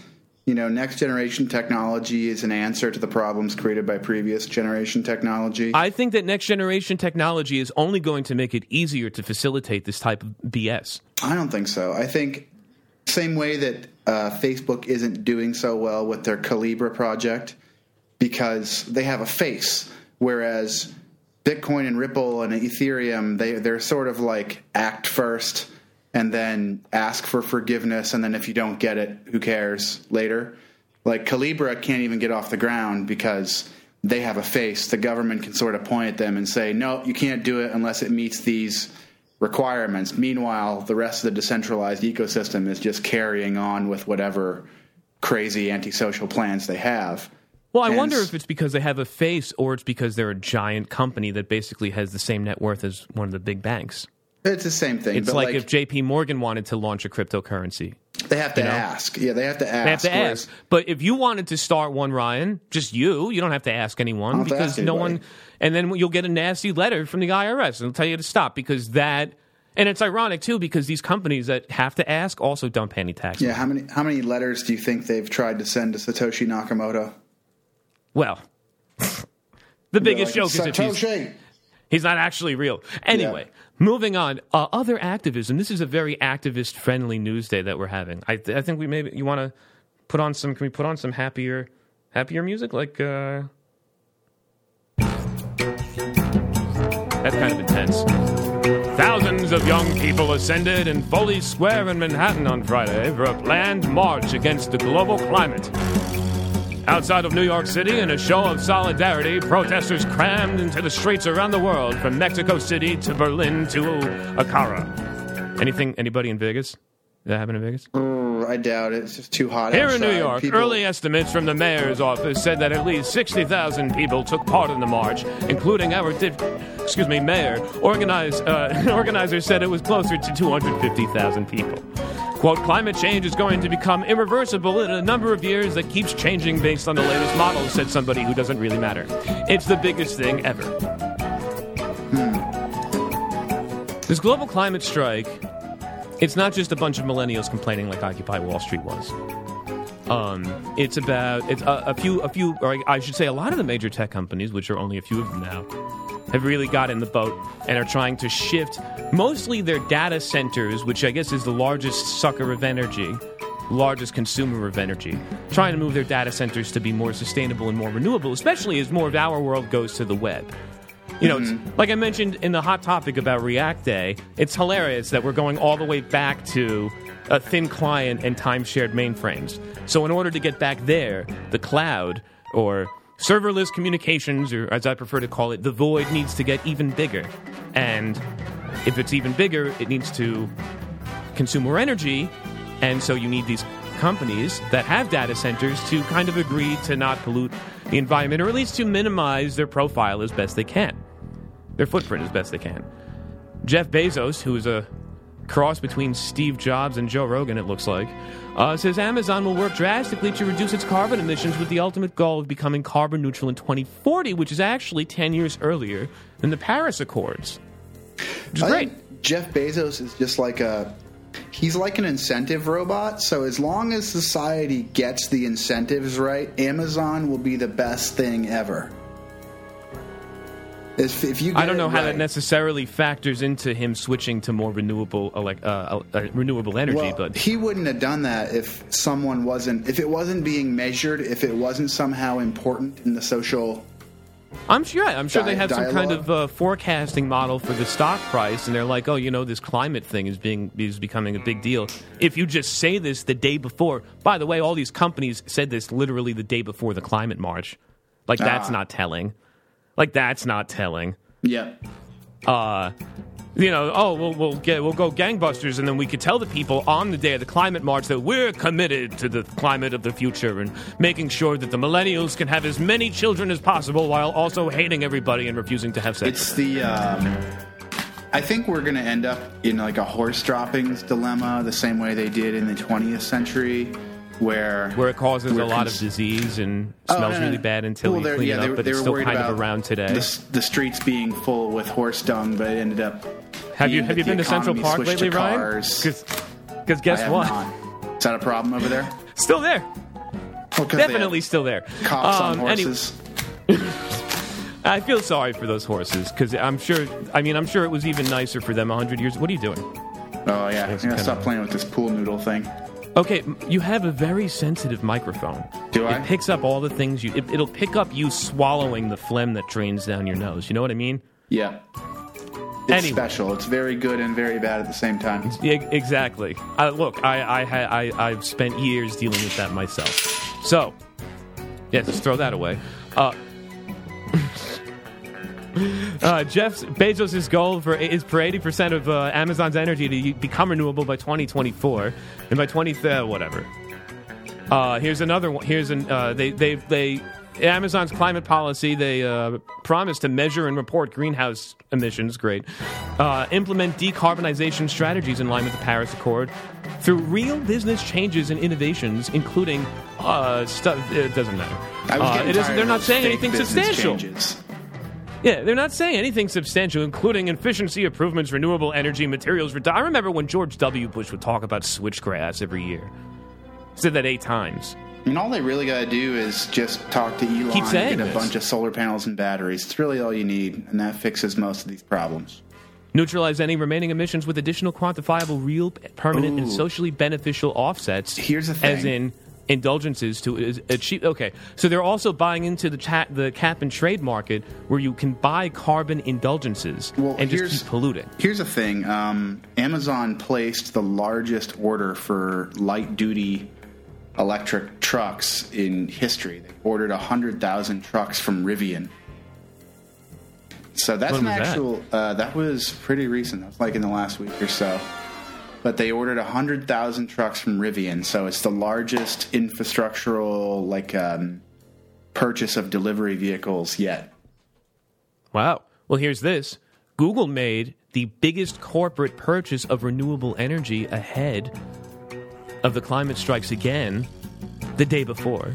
B: you know, next generation technology is an answer to the problems created by previous generation technology.
A: I think that next generation technology is only going to make it easier to facilitate this type of BS.
B: I don't think so. I think same way that uh, Facebook isn't doing so well with their Calibra project because they have a face, whereas Bitcoin and Ripple and Ethereum they they're sort of like act first and then ask for forgiveness and then if you don't get it who cares later? Like calibra can't even get off the ground because they have a face. The government can sort of point at them and say no you can't do it unless it meets these requirements. Meanwhile the rest of the decentralized ecosystem is just carrying on with whatever crazy antisocial plans they have.
A: Well, I wonder if it's because they have a face or it's because they're a giant company that basically has the same net worth as one of the big banks.
B: It's the same thing.
A: It's like, like, if J.P. Morgan wanted to launch a cryptocurrency.
B: They have to you know? ask. Yeah, they have to ask. They
A: have to whereas, ask. But if you wanted to start one, Ryan, just you, you don't have to ask anyone because ask no one. And then you'll get a nasty letter from the IRS and they'll tell you to stop because that. And it's ironic too because these companies that have to ask also don't pay any taxes.
B: Yeah, how many how many letters do you think they've tried to send to Satoshi Nakamoto?
A: Well, the biggest like, joke is if he's, he's not actually real. Anyway. Yeah. Moving on, uh, other activism. This is a very activist friendly news day that we're having. I, th- I think we maybe you want to put on some. Can we put on some happier, happier music? Like uh, that's kind of intense. Thousands of young people ascended in Foley Square in Manhattan on Friday for a planned march against the global climate. Outside of New York City, in a show of solidarity, protesters crammed into the streets around the world, from Mexico City to Berlin to Ankara. Anything? Anybody in Vegas? Did that happen in Vegas?
B: Oh, I doubt it. It's just too hot.
A: Here
B: outside.
A: in New York,
B: people...
A: early estimates from the mayor's office said that at least 60,000 people took part in the march, including our excuse me, mayor. Organize, uh, organizers said it was closer to 250,000 people. Quote, climate change is going to become irreversible in a number of years that keeps changing based on the latest models, said somebody who doesn't really matter. It's the biggest thing ever. Hmm. This global climate strike, it's not just a bunch of millennials complaining like Occupy Wall Street was. Um, it's about it's a, a few, a few, or I should say, a lot of the major tech companies, which are only a few of them now, have really got in the boat and are trying to shift mostly their data centers, which I guess is the largest sucker of energy, largest consumer of energy, trying to move their data centers to be more sustainable and more renewable, especially as more of our world goes to the web. You know, mm-hmm. like I mentioned in the hot topic about React Day, it's hilarious that we're going all the way back to a thin client and time shared mainframes. So, in order to get back there, the cloud or serverless communications, or as I prefer to call it, the void needs to get even bigger. And if it's even bigger, it needs to consume more energy. And so you need these companies that have data centers to kind of agree to not pollute the environment, or at least to minimize their profile as best they can, their footprint as best they can. Jeff Bezos, who is a cross between Steve Jobs and Joe Rogan, it looks like. Uh, says Amazon will work drastically to reduce its carbon emissions with the ultimate goal of becoming carbon neutral in 2040, which is actually 10 years earlier than the Paris Accords. Which is great.
B: Jeff Bezos is just like a he's like an incentive robot. So as long as society gets the incentives right, Amazon will be the best thing ever. If, if you,
A: I don't know how that necessarily factors into him switching to more renewable elec- uh, uh, renewable energy,
B: Well,
A: but
B: he wouldn't have done that if someone wasn't, if it wasn't being measured, if it wasn't somehow important in the social.
A: I'm sure. I'm sure they
B: Di-
A: have some kind of uh, forecasting model for the stock price, and they're like, "Oh, you know, this climate thing is being is becoming a big deal." If you just say this the day before, by the way, all these companies said this literally the day before the climate march. Like that's
B: Ah.
A: not telling. Like that's not telling.
B: Yeah.
A: Uh, you know, oh, we'll, we'll get we'll go gangbusters, and then we could tell the people on the day of the climate march that we're committed to the climate of the future and making sure that the millennials can have as many children as possible while also hating everybody and refusing to have sex.
B: It's the. Um, I think we're going to end up in like a horse droppings dilemma, the same way they did in the 20th century, where
A: where it causes a
B: we're
A: lot of disease and
B: Oh,
A: smells
B: no,
A: really bad until
B: Well,
A: you clean
B: yeah,
A: it
B: they
A: up,
B: were-
A: but
B: they
A: it's
B: were
A: still kind of around today.
B: The, the streets being full with horse dung, but it ended up.
A: have you have you been to Central Park lately, Ryan? Because guess what?
B: not. Is that a problem over there?
A: Still there.
B: Well, they have
A: Definitely still there.
B: Cops on
A: Um, any-
B: horses.
A: I feel sorry for those horses because I'm sure. I mean, I'm sure it was even nicer for them hundred years. What are you doing?
B: Oh yeah, I'm gonna stop playing with this pool noodle thing.
A: Okay, you have a very sensitive microphone.
B: Do I?
A: It picks up all the things you. It, it'll pick up you swallowing the phlegm that drains down your nose. You know what I mean?
B: Yeah. It's
A: Anyway.
B: special. It's very good and very bad at the same time.
A: Yeah, exactly. I, look, I, I, I, I've spent years dealing with that myself. So, yeah, just throw that away. Uh, uh, Jeff Bezos' goal for is for eighty percent of uh, Amazon's energy to become renewable by 2024, and by 20 uh, whatever. Uh, here's another one. Here's an uh, they they they Amazon's climate policy. They uh, promise to measure and report greenhouse emissions. Great. Uh, implement decarbonization strategies in line with the Paris Accord through real business changes and innovations, including uh, stuff. It doesn't matter.
B: I was
A: Uh,
B: getting
A: it they're not saying anything substantial.
B: changes.
A: Yeah, they're not saying anything substantial, including efficiency improvements, renewable energy, materials. redu- I remember when George W. Bush would talk about switchgrass every year. Said that eight times.
B: I mean, all they really got to do is just talk to Elon
A: Keep
B: and get a
A: this.
B: bunch of solar panels and batteries. It's really all you need, and that fixes most of these problems.
A: Neutralize any remaining emissions with additional quantifiable, real, permanent, and
B: Ooh.
A: socially beneficial offsets.
B: Here's the
A: As
B: thing.
A: in indulgences to achieve. Okay, so they're also buying into the cha- the cap and trade market where you can buy carbon indulgences
B: Well,
A: and just keep polluting.
B: Here's the thing um, Amazon placed the largest order for light duty electric trucks in history. They ordered 100,000 trucks from Rivian. So that's
A: When
B: an
A: was that?
B: actual, uh, that was pretty recent. That was like in the last week or so. But they ordered 100,000 trucks from Rivian. So it's the largest infrastructural, like, um, purchase of delivery vehicles yet.
A: Wow. Well, here's this Google made the biggest corporate purchase of renewable energy ahead of the climate strikes again the day before.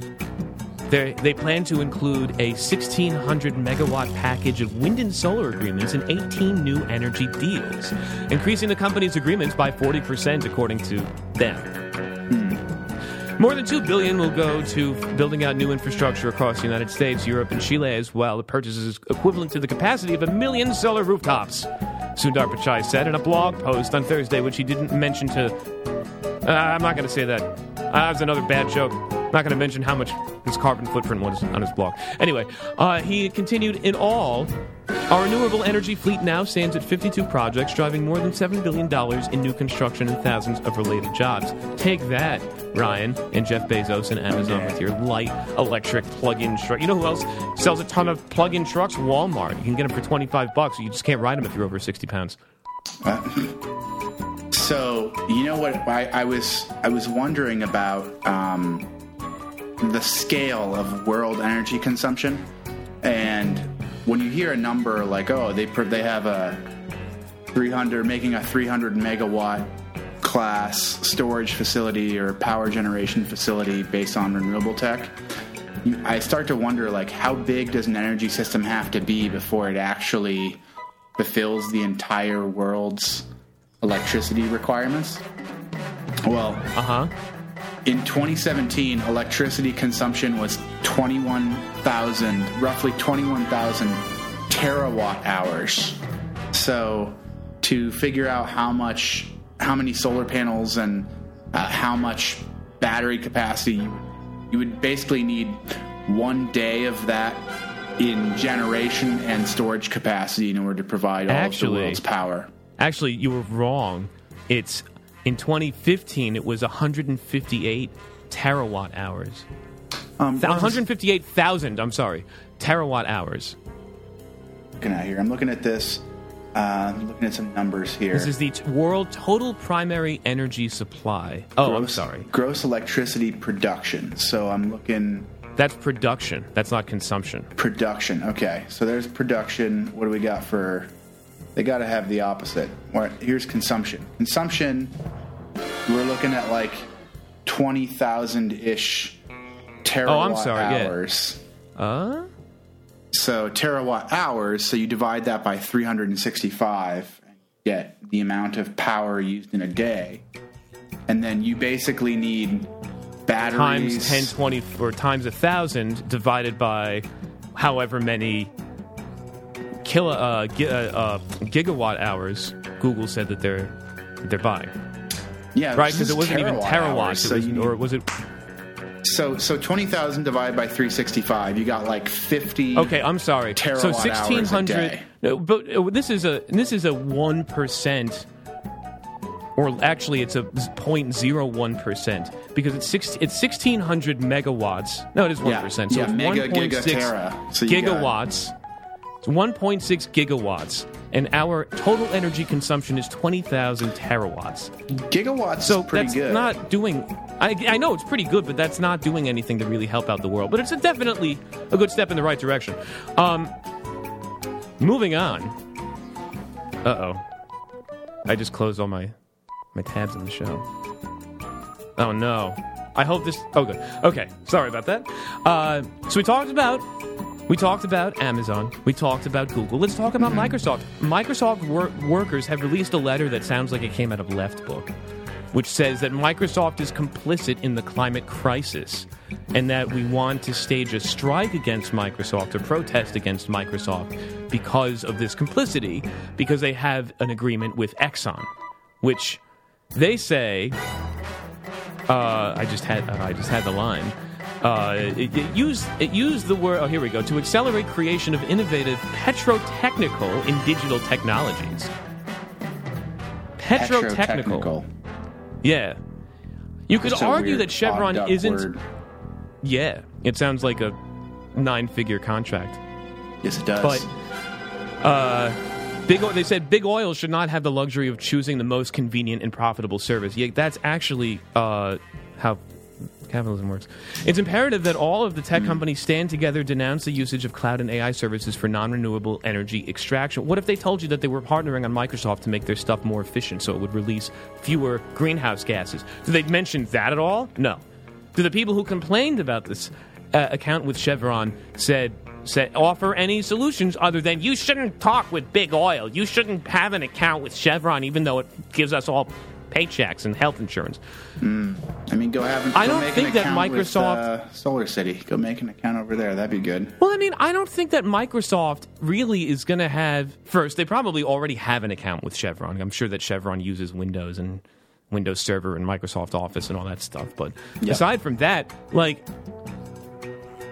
A: They they plan to include a 1,600 megawatt package of wind and solar agreements and 18 new energy deals, increasing the company's agreements by 40%, according to them. More than two billion will go to building out new infrastructure across the United States, Europe, and Chile as well. The purchase is equivalent to the capacity of a million solar rooftops. Sundar Pichai said in a blog post on Thursday, which he didn't mention to. Uh, I'm not going to say that. Uh, that was another bad joke. Not going to mention how much his carbon footprint was on his blog. Anyway, uh, he continued in all. Our renewable energy fleet now stands at 52 projects, driving more than $7 billion in new construction and thousands of related jobs. Take that, Ryan and Jeff Bezos and Amazon with your light electric plug-in truck. You know who else sells a ton of plug-in trucks? Walmart. You can get them for 25 bucks. You just can't ride them if you're over 60 pounds.
B: So you know what I, I was I was wondering about um, the scale of world energy consumption, and when you hear a number like oh they they have a 300, making a 300 megawatt class storage facility or power generation facility based on renewable tech, I start to wonder like how big does an energy system have to be before it actually fulfills the entire world's electricity requirements? Well,
A: Uh huh.
B: In 2017, electricity consumption was 21,000, roughly 21,000 terawatt hours. So, to figure out how much, how many solar panels and uh, how much battery capacity, you, you would basically need one day of that in generation and storage capacity in order to provide all of
A: Actually-
B: the world's power.
A: Actually, you were wrong. It's in 2015. It was 158 terawatt hours.
B: Um,
A: 158,000. I'm sorry, terawatt hours.
B: looking at here? I'm looking at this. Uh, I'm looking at some numbers here.
A: This is the t- world total primary energy supply. Oh, I'm sorry.
B: Gross electricity production. So I'm looking
A: That's production. That's not consumption.
B: production. Okay, so there's production. What do we got for? They got to have the opposite. What? Here's consumption. Consumption. We're looking at like twenty thousand ish terawatt
A: Oh, I'm sorry, yeah.
B: hours.
A: Uh?
B: So terawatt hours. So you divide that by 365, and get the amount of power used in a day, and then you basically need batteries
A: Times 10, 20, or times a thousand divided by however many kilo, uh, gi- uh, uh, gigawatt hours Google said that they're that they're buying.
B: Yeah,
A: Right? Because it wasn't even terawatts.
B: hours, so
A: was,
B: need-
A: or was it?
B: So so twenty thousand divided by three sixty five, you got like fifty.
A: Okay, I'm sorry.
B: Terawatt
A: so 1600.
B: day.
A: No, but uh, this is a this is a one percent, or actually it's a 0.01 percent because it's six it's 1600 megawatts. No, it is one
B: Yeah.
A: percent. So
B: Yeah,
A: it's
B: mega
A: 1.6
B: gigatera. So you got-
A: gigawatts. It's 1.6 gigawatts, and our total energy consumption is 20,000 terawatts.
B: gigawatts.
A: So
B: is pretty
A: that's
B: good.
A: not doing. I, I know it's pretty good, but that's not doing anything to really help out the world. But it's a definitely a good step in the right direction. Um, moving on. Uh oh. I just closed all my my tabs in the show. Oh no. I hope this. Oh good. Okay. Sorry about that. Uh, so we talked about. We talked about Amazon. We talked about Google. Let's talk about Microsoft. Microsoft wor- workers have released a letter that sounds like it came out of Left Book which says that Microsoft is complicit in the climate crisis and that we want to stage a strike against Microsoft or protest against Microsoft because of this complicity, because they have an agreement with Exxon, which they say. Uh, I just had I just had the line. Uh, it, it used it used the word. Oh, here we go. To accelerate creation of innovative petrotechnical in digital technologies. Petrotechnical.
B: Petrotechnical.
A: Yeah. You could argue that Chevron isn't.
B: word.
A: Yeah. It sounds like a nine figure contract.
B: Yes, it does.
A: But uh, big. They said big oil should not have the luxury of choosing the most convenient and profitable service. Yeah, that's actually uh, how capitalism works. It's imperative that all of the tech companies stand together, denounce the usage of cloud and AI services for non-renewable energy extraction. What if they told you that they were partnering on Microsoft to make their stuff more efficient, so it would release fewer greenhouse gases? Do they mention that at all? No. Do the people who complained about this uh, account with Chevron said? Said, offer any solutions other than you shouldn't talk with big oil. You shouldn't have an account with Chevron, even though it gives us all paychecks and health insurance.
B: I mean, go have.
A: I don't think that
B: account with,
A: Microsoft-
B: uh, Solar City. Go make an account over there. That'd be good.
A: Well, I mean, I don't think that Microsoft really is going to have. First, they probably already have an account with Chevron. I'm sure that Chevron uses Windows and Windows Server and Microsoft Office and all that stuff. But
B: Yeah.
A: aside from that, like.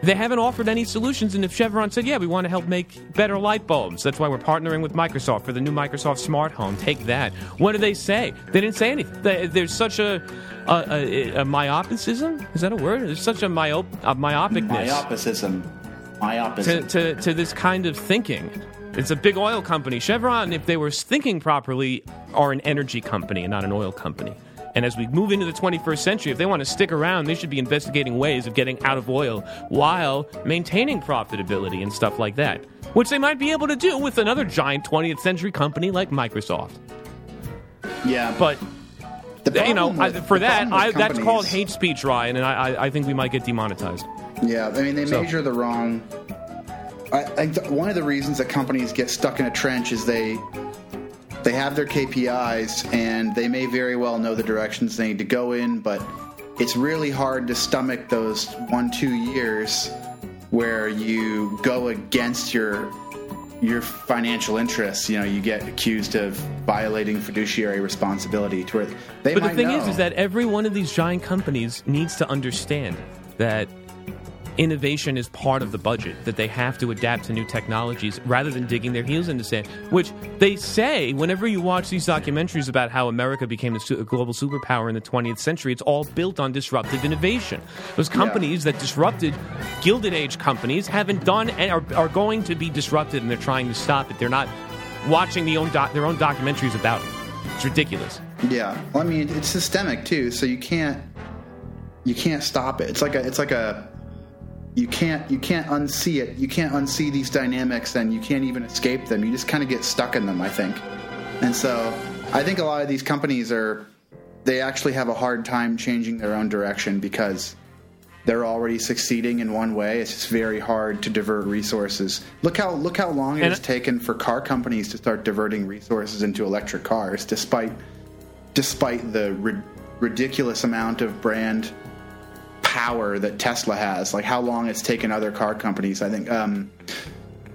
A: They haven't offered any solutions, and if Chevron said, "Yeah, we want to help make better light bulbs," that's why we're partnering with Microsoft for the new Microsoft Smart Home. Take that. What do they say? They didn't say anything. They- There's such a a, a, a myopicism. Is that a word? There's such a myop a myopicness
B: Myopicism.
A: to,
B: Myopicism.
A: to, to this kind of thinking. It's a big oil company. Chevron, if they were thinking properly, are an energy company and not an oil company. And as we move into the 21st century, if they want to stick around, they should be investigating ways of getting out of oil while maintaining profitability and stuff like that, which they might be able to do with another giant 20th century company like Microsoft.
B: Yeah,
A: But
B: the
A: you know,
B: with-
A: for that, I, that's called hate speech, Ryan, and I, I, I think we might get demonetized.
B: Yeah, I mean they
A: So-
B: measure the wrong. I, I th- one of the reasons that companies get stuck in a trench is they they have their KPIs and they may very well know the directions they need to go in, but it's really hard to stomach those one two years where you go against your your financial interests. You know, you get accused of violating fiduciary responsibility. To where they
A: But the thing
B: know.
A: is, is that every one of these giant companies needs to understand that innovation is part of the budget, that they have to adapt to new technologies rather than digging their heels into sand, which they say whenever you watch these documentaries about how America became a, su- a global superpower in the 20th century, it's all built on disruptive innovation. Those companies that disrupted Gilded Age companies haven't done and are, are going to be disrupted and they're trying to stop it. They're not watching the own doc, their own documentaries about it. It's ridiculous.
B: Yeah, well, I mean, it's systemic too, so you can't you can't stop it. It's like a it's like a you can't you can't unsee it. You can't unsee these dynamics, and you can't even escape them. You just kind of get stuck in them, I think. And so, I think a lot of these companies are they actually have a hard time changing their own direction because they're already succeeding in one way. It's just very hard to divert resources. Look how look how long it
A: And-
B: has taken for car companies to start diverting resources into electric cars, despite despite the ri- ridiculous amount of brand power that Tesla has. Like how long it's taken other car companies. I think. Um,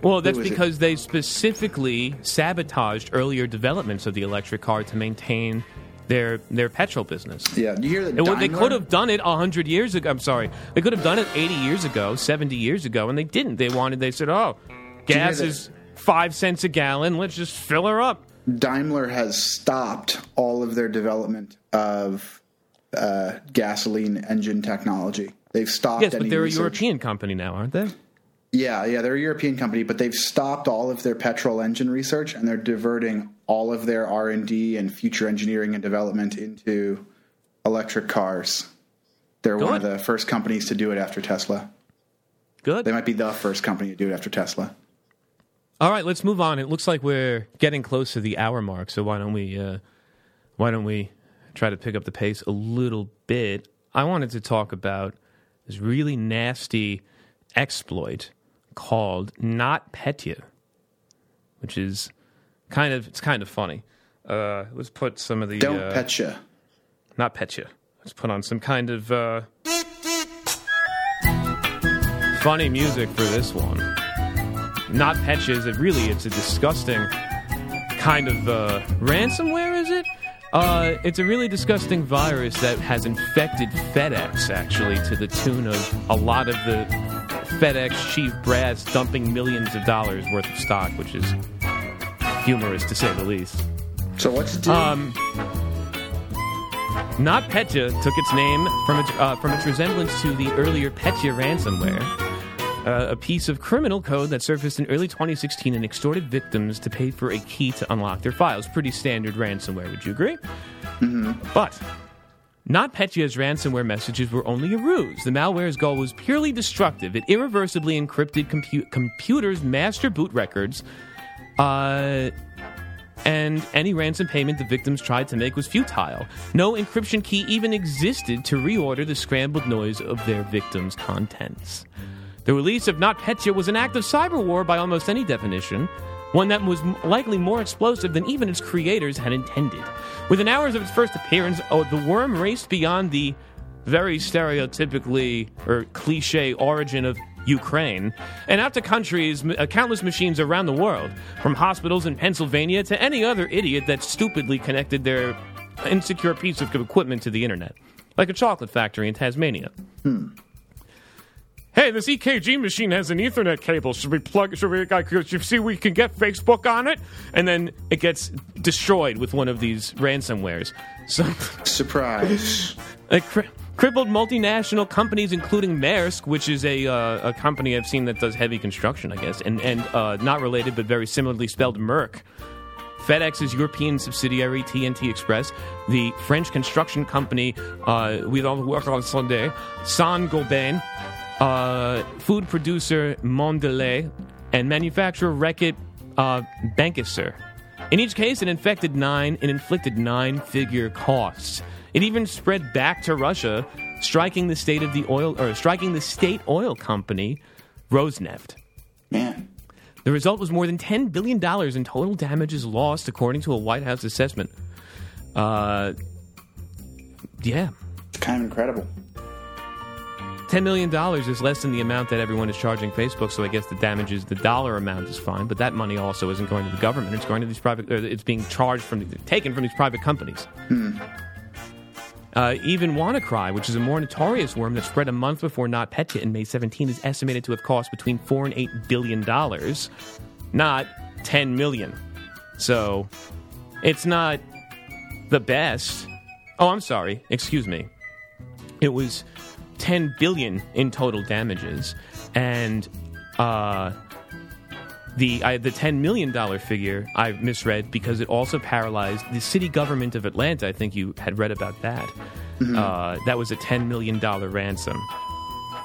A: Well, that's
B: was it?
A: because they specifically sabotaged earlier developments of the electric car to maintain their their petrol business.
B: yeah, do you hear that?
A: They could have done it hundred years ago. I'm sorry, they could have done it eighty years ago, seventy years ago, and they didn't. They wanted. They said, "Oh, gas is five cents a gallon. Let's just fill her up."
B: Daimler has stopped all of their development of uh, gasoline engine technology. They've stopped.
A: Yes, but
B: any
A: they're a. European company now, aren't they?
B: Yeah, yeah, they're a European company, but they've stopped all of their petrol engine research and they're diverting all of their R and D and future engineering and development into electric cars. They're one of the first companies to do it after Tesla.
A: Good.
B: They might be the first company to do it after Tesla.
A: All right, let's move on. It looks like we're getting close to the hour mark, so why don't we uh, why don't we try to pick up the pace a little bit? I wanted to talk about this really nasty exploit called Not Petya, which is kind of it's kind of funny. Uh, let's put some of the
B: Don't
A: uh,
B: petcha.
A: not Petya. Let's put on some kind of uh, funny music for this one. Not Petya is it really? It's a disgusting kind of uh, ransomware. Is it? Uh, it's a really disgusting virus that has infected FedEx, actually, to the tune of a lot of the FedEx chief brass dumping millions of dollars worth of stock, which is humorous to say the least.
B: So what's it do?
A: Um, Not Petya took its name from its, uh, from its resemblance to the earlier Petya ransomware, uh, a piece of criminal code that surfaced in early 2016 and extorted victims to pay for a key to unlock their files. Pretty standard ransomware, would you agree? But not Petya's ransomware messages were only a ruse. The malware's goal was purely destructive. It irreversibly encrypted compu- computers' master boot records. Uh, and any ransom payment the victims tried to make was futile. No encryption key even existed to reorder the scrambled noise of their victims' contents. The release of NotPetya was an act of cyber war by almost any definition, one that was likely more explosive than even its creators had intended. Within hours of its first appearance, oh, the worm raced beyond the very stereotypically or cliche origin of Ukraine and out to countries, uh, countless machines around the world, from hospitals in Pennsylvania to any other idiot that stupidly connected their insecure piece of equipment to the internet, like a chocolate factory in Tasmania. Hey, this EKG machine has an Ethernet cable. Should we plug? Should we? Should you see we can get Facebook on it? And then it gets destroyed with one of these ransomwares. So.
B: Surprise.
A: Uh, cri- crippled multinational companies, including Maersk, which is a uh, a company I've seen that does heavy construction, I guess, and and uh, not related but very similarly spelled Merck. FedEx's European subsidiary TNT Express, the French construction company uh, We Don't Work on Sunday, Saint Gobain, uh, food producer Mondelez, and manufacturer Reckitt uh, Benckiser. In each case, it infected nine and inflicted nine-figure costs. It even spread back to Russia, striking the state of the oil or striking the state oil company Rosneft.
B: Man.
A: The result was more than $10 billion in total damages lost, according to a White House assessment. Uh, yeah.
B: It's kind of incredible.
A: $10 million is less than the amount that everyone is charging Facebook, so I guess the damages, the dollar amount is fine, but that money also isn't going to the government. It's going to these private, uh, it's being charged from, taken from these private companies. Uh, even WannaCry, which is a more notorious worm that spread a month before NotPetya in May 17, is estimated to have cost between four and eight billion dollars, not $10 million. So, it's not the best. Oh, I'm sorry. Excuse me. It was ten billion in total damages, and uh, the I, the ten million dollar figure I misread because it also paralyzed the city government of Atlanta. I think you had read about that. Uh, that was a ten million dollar ransom,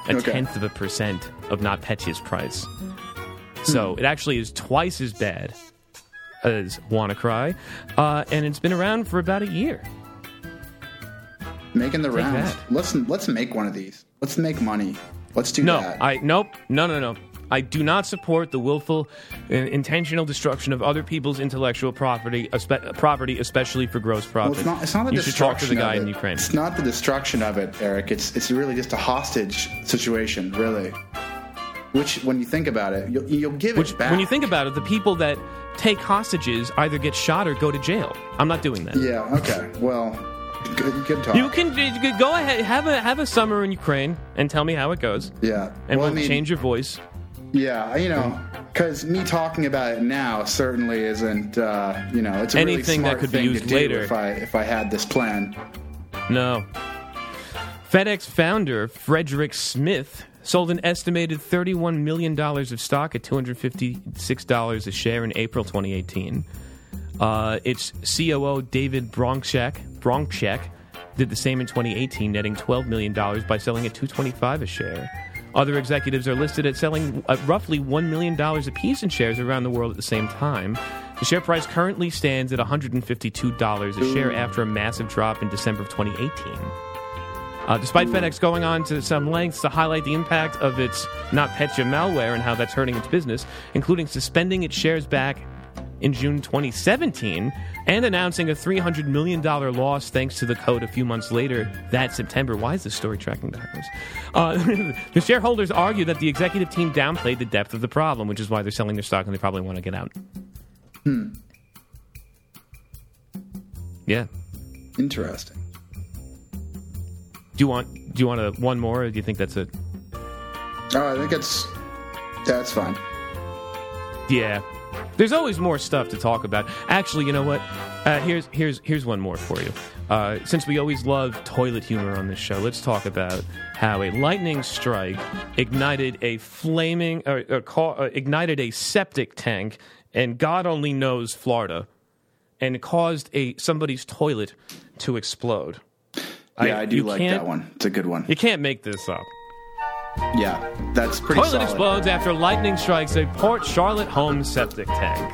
A: a
B: Okay.
A: tenth of a percent of NotPetya's price. So it actually is twice as bad as WannaCry, uh, and it's been around for about a year.
B: Making the rounds.
A: that.
B: Let's let's make one of these. Let's make money. Let's do
A: No,
B: that.
A: I nope, no, no, no. I do not support the willful, uh, intentional destruction of other people's intellectual property, espe- property, especially for gross profit.
B: well, it's not. It's not the
A: you should talk to
B: destruction
A: the guy
B: of it.
A: in Ukraine.
B: It's not the destruction of it, Eric. It's it's really just a hostage situation, really. Which, when you think about it, you'll, you'll give
A: Which,
B: it back.
A: when you think about it, the people that take hostages either get shot or go to jail. I'm not doing that.
B: yeah. Okay. Well, good, good talk.
A: You can you can go ahead, have a have a summer in Ukraine, and tell me how it goes,
B: Yeah.
A: and
B: well,
A: we'll
B: I mean,
A: change your voice.
B: Yeah, you know, because me talking about it now certainly isn't, uh, you know, it's a
A: Anything that
B: really smart
A: could be used later.
B: If I if I had this plan,
A: No. FedEx founder Frederick Smith sold an estimated $31 million of stock at $256 a share in April 2018. Uh, its COO David Bronczek, Bronczek did the same in 2018, netting $12 million by selling at 225 a share. Other executives are listed at selling at roughly $1 million apiece in shares around the world at the same time. The share price currently stands at $152 a share after a massive drop in December of 2018. Uh, despite FedEx going on to some lengths to highlight the impact of its NotPetya malware and how that's hurting its business, including suspending its shares back in June 2017 and announcing a $300 million loss thanks to the code a few months later that September. Why is this story tracking backwards? Uh, the shareholders argue that the executive team downplayed the depth of the problem, which is why they're selling their stock and they probably want to get out. Hmm. Yeah.
B: interesting.
A: Do you want do you want a, one more, or do you think that's it?
B: Oh, I think it's that's fine.
A: Yeah. There's always more stuff to talk about. Actually, you know what? Uh, here's here's here's one more for you. Uh, since we always love toilet humor on this show, let's talk about how a lightning strike ignited a flaming ca- uh, ignited a septic tank, and God only knows Florida, and caused a somebody's toilet to explode.
B: Yeah, I, do like that one. It's a good one.
A: You can't make this up.
B: Yeah, that's pretty
A: Toilet
B: solid.
A: explodes after lightning strikes a Port Charlotte home septic tank.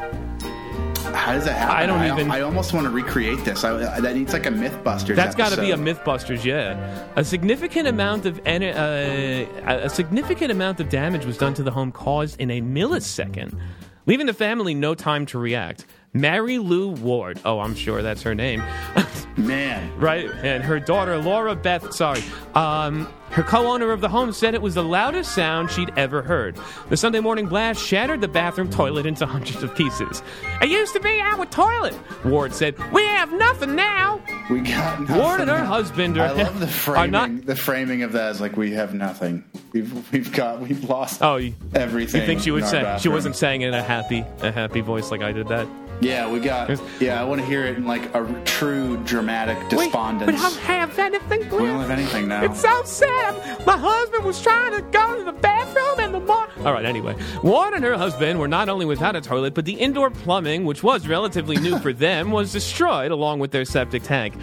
B: How does that happen?
A: I don't even-
B: I almost want to recreate this. I, that needs like a MythBusters.
A: That's got to be a. MythBusters, yeah. A significant amount of uh, a significant amount of damage was done to the home, caused in a millisecond, leaving the family no time to react. Mary Lou Ward, oh, I'm sure that's her name,
B: Man,
A: right? And her daughter Laura Beth, sorry, um, her co-owner of the home said it was the loudest sound she'd ever heard. The Sunday morning blast shattered the bathroom toilet into hundreds of pieces. It used to be our toilet, Ward said. We have nothing now.
B: we got nothing.
A: Ward and her husband are,
B: I love the framing.
A: not.
B: the framing of that is like we have nothing. We've we've got we've lost
A: Oh, you,
B: everything.
A: you think she would
B: say,
A: saying she wasn't saying it in a happy a happy voice like I did that?
B: Yeah, we got. Yeah, I want to hear it in like a true dramatic despondence.
A: We don't have anything,
B: We don't have anything now.
A: It's so sad. My husband was trying to go to the bathroom and the mom. All right, anyway. Warren and her husband were not only without a toilet, but the indoor plumbing, which was relatively new for them, was destroyed along with their septic tank.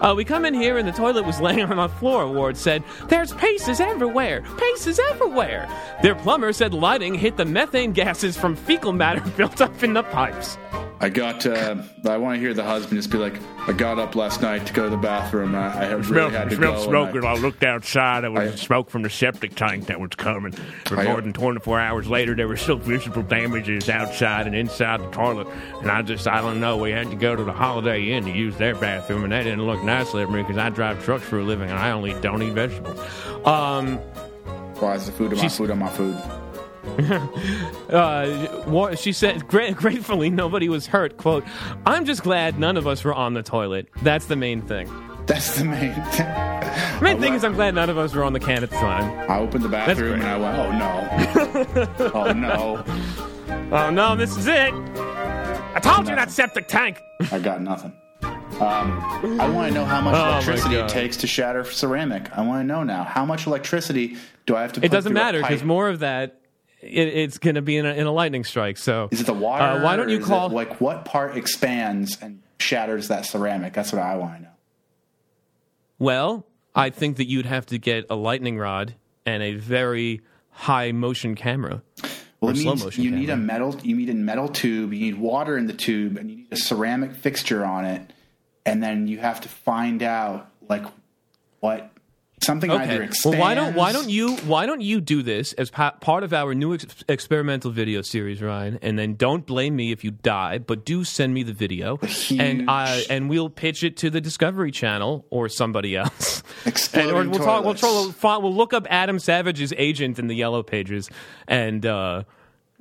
A: Uh, we come in here and the toilet was laying on the floor, Ward said. There's paces everywhere. Paces everywhere. Their plumber said lighting hit the methane gases from fecal matter built up in the pipes.
B: I got. Uh, I want to hear the husband just be like, "I got up last night to go to the bathroom. I, I really
C: Smelled,
B: had to
C: smelled
B: go."
C: smoke,
B: I-
C: and I looked outside. There was
B: I-
C: smoke from the septic tank that was coming. For
B: I-
C: more than 24 hours later, there were still visible damages outside and inside the toilet. And I just, I don't know, we had to go to the Holiday Inn to use their bathroom, and that didn't look nicely at me because I drive trucks for a living and I only don't eat vegetables.
A: Um,
B: Why is the food on my food on my food?
A: uh, she said, gra- gratefully, nobody was hurt. Quote, I'm just glad none of us were on the toilet. That's the main thing.
B: That's the main thing.
A: The main thing is, I'm glad none of us were on the can at the time.
B: I opened the bathroom and I went, "Oh no, oh no,
A: Oh no, this is it. I told you that septic tank.
B: I got nothing." Um, I want to know how much
A: Oh,
B: electricity it takes to shatter ceramic. I want to know now how much electricity do I have to?
A: It doesn't matter because more of that, it, it's going to be in a, in a lightning strike. So
B: Is it the water?
A: Uh, why don't you call?
B: it, like what part expands and shatters that ceramic? That's what I want to know.
A: Well, I think that you'd have to get a lightning rod and a very high motion camera.
B: Well, it
A: slow
B: means
A: motion
B: you need a metal. You need a metal tube. You need water in the tube, and you need a ceramic fixture on it. And then you have to find out like what something either
A: Okay.
B: expands.
A: Well, why don't why don't you why don't you do this as pa- part of our new ex- experimental video series, Ryan? And then don't blame me if you die, but do send me the video,
B: huge-
A: and I and we'll pitch it to the Discovery Channel or somebody else. And, or we'll talk. We'll, try, we'll, we'll look up Adam Savage's agent in the Yellow Pages, and uh,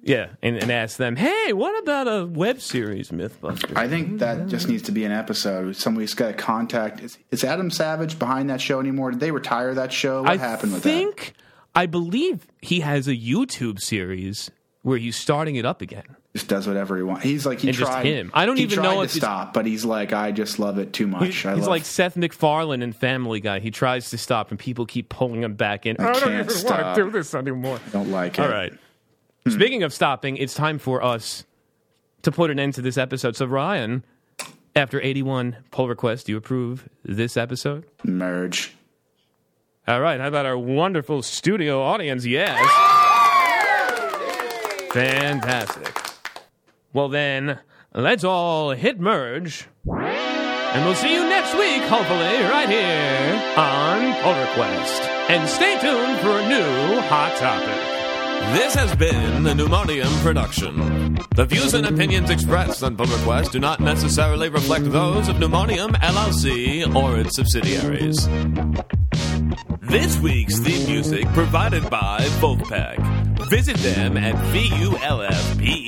A: yeah, and, and ask them, hey, what about a web series, MythBusters?
B: I think that just needs to be an episode. Somebody's got to contact. Is, is Adam Savage behind that show anymore? Did they retire that show? What
A: I
B: happened with
A: think, I think, I believe he has a YouTube series where he's starting it up again.
B: Just does whatever he wants. He's like he
A: And
B: tried.
A: him. I don't
B: he
A: even know
B: to
A: if
B: stop, but he's like, I just love it too much.
A: He's
B: I love,
A: like Seth MacFarlane in Family Guy. He tries to stop, and people keep pulling him back in. I, don't
B: can't
A: even want
B: stop.
A: to do this anymore.
B: I don't like it.
A: All right. Hmm. Speaking of stopping, it's time for us to put an end to this episode. So, Ryan, after 81 pull requests, do you approve this episode?
B: Merge.
A: All right. How about our wonderful studio audience? Yes. Fantastic. Well, then, let's all hit merge. And we'll see you next week, hopefully, right here on Pull Request. And stay tuned for a new hot topic. This has been a Pneumonium production. The views and opinions expressed on Pull Request do not necessarily reflect those of Pneumonium LLC or its subsidiaries. This week's theme music provided by Vulfpeck. Visit them at vulfpeck.com.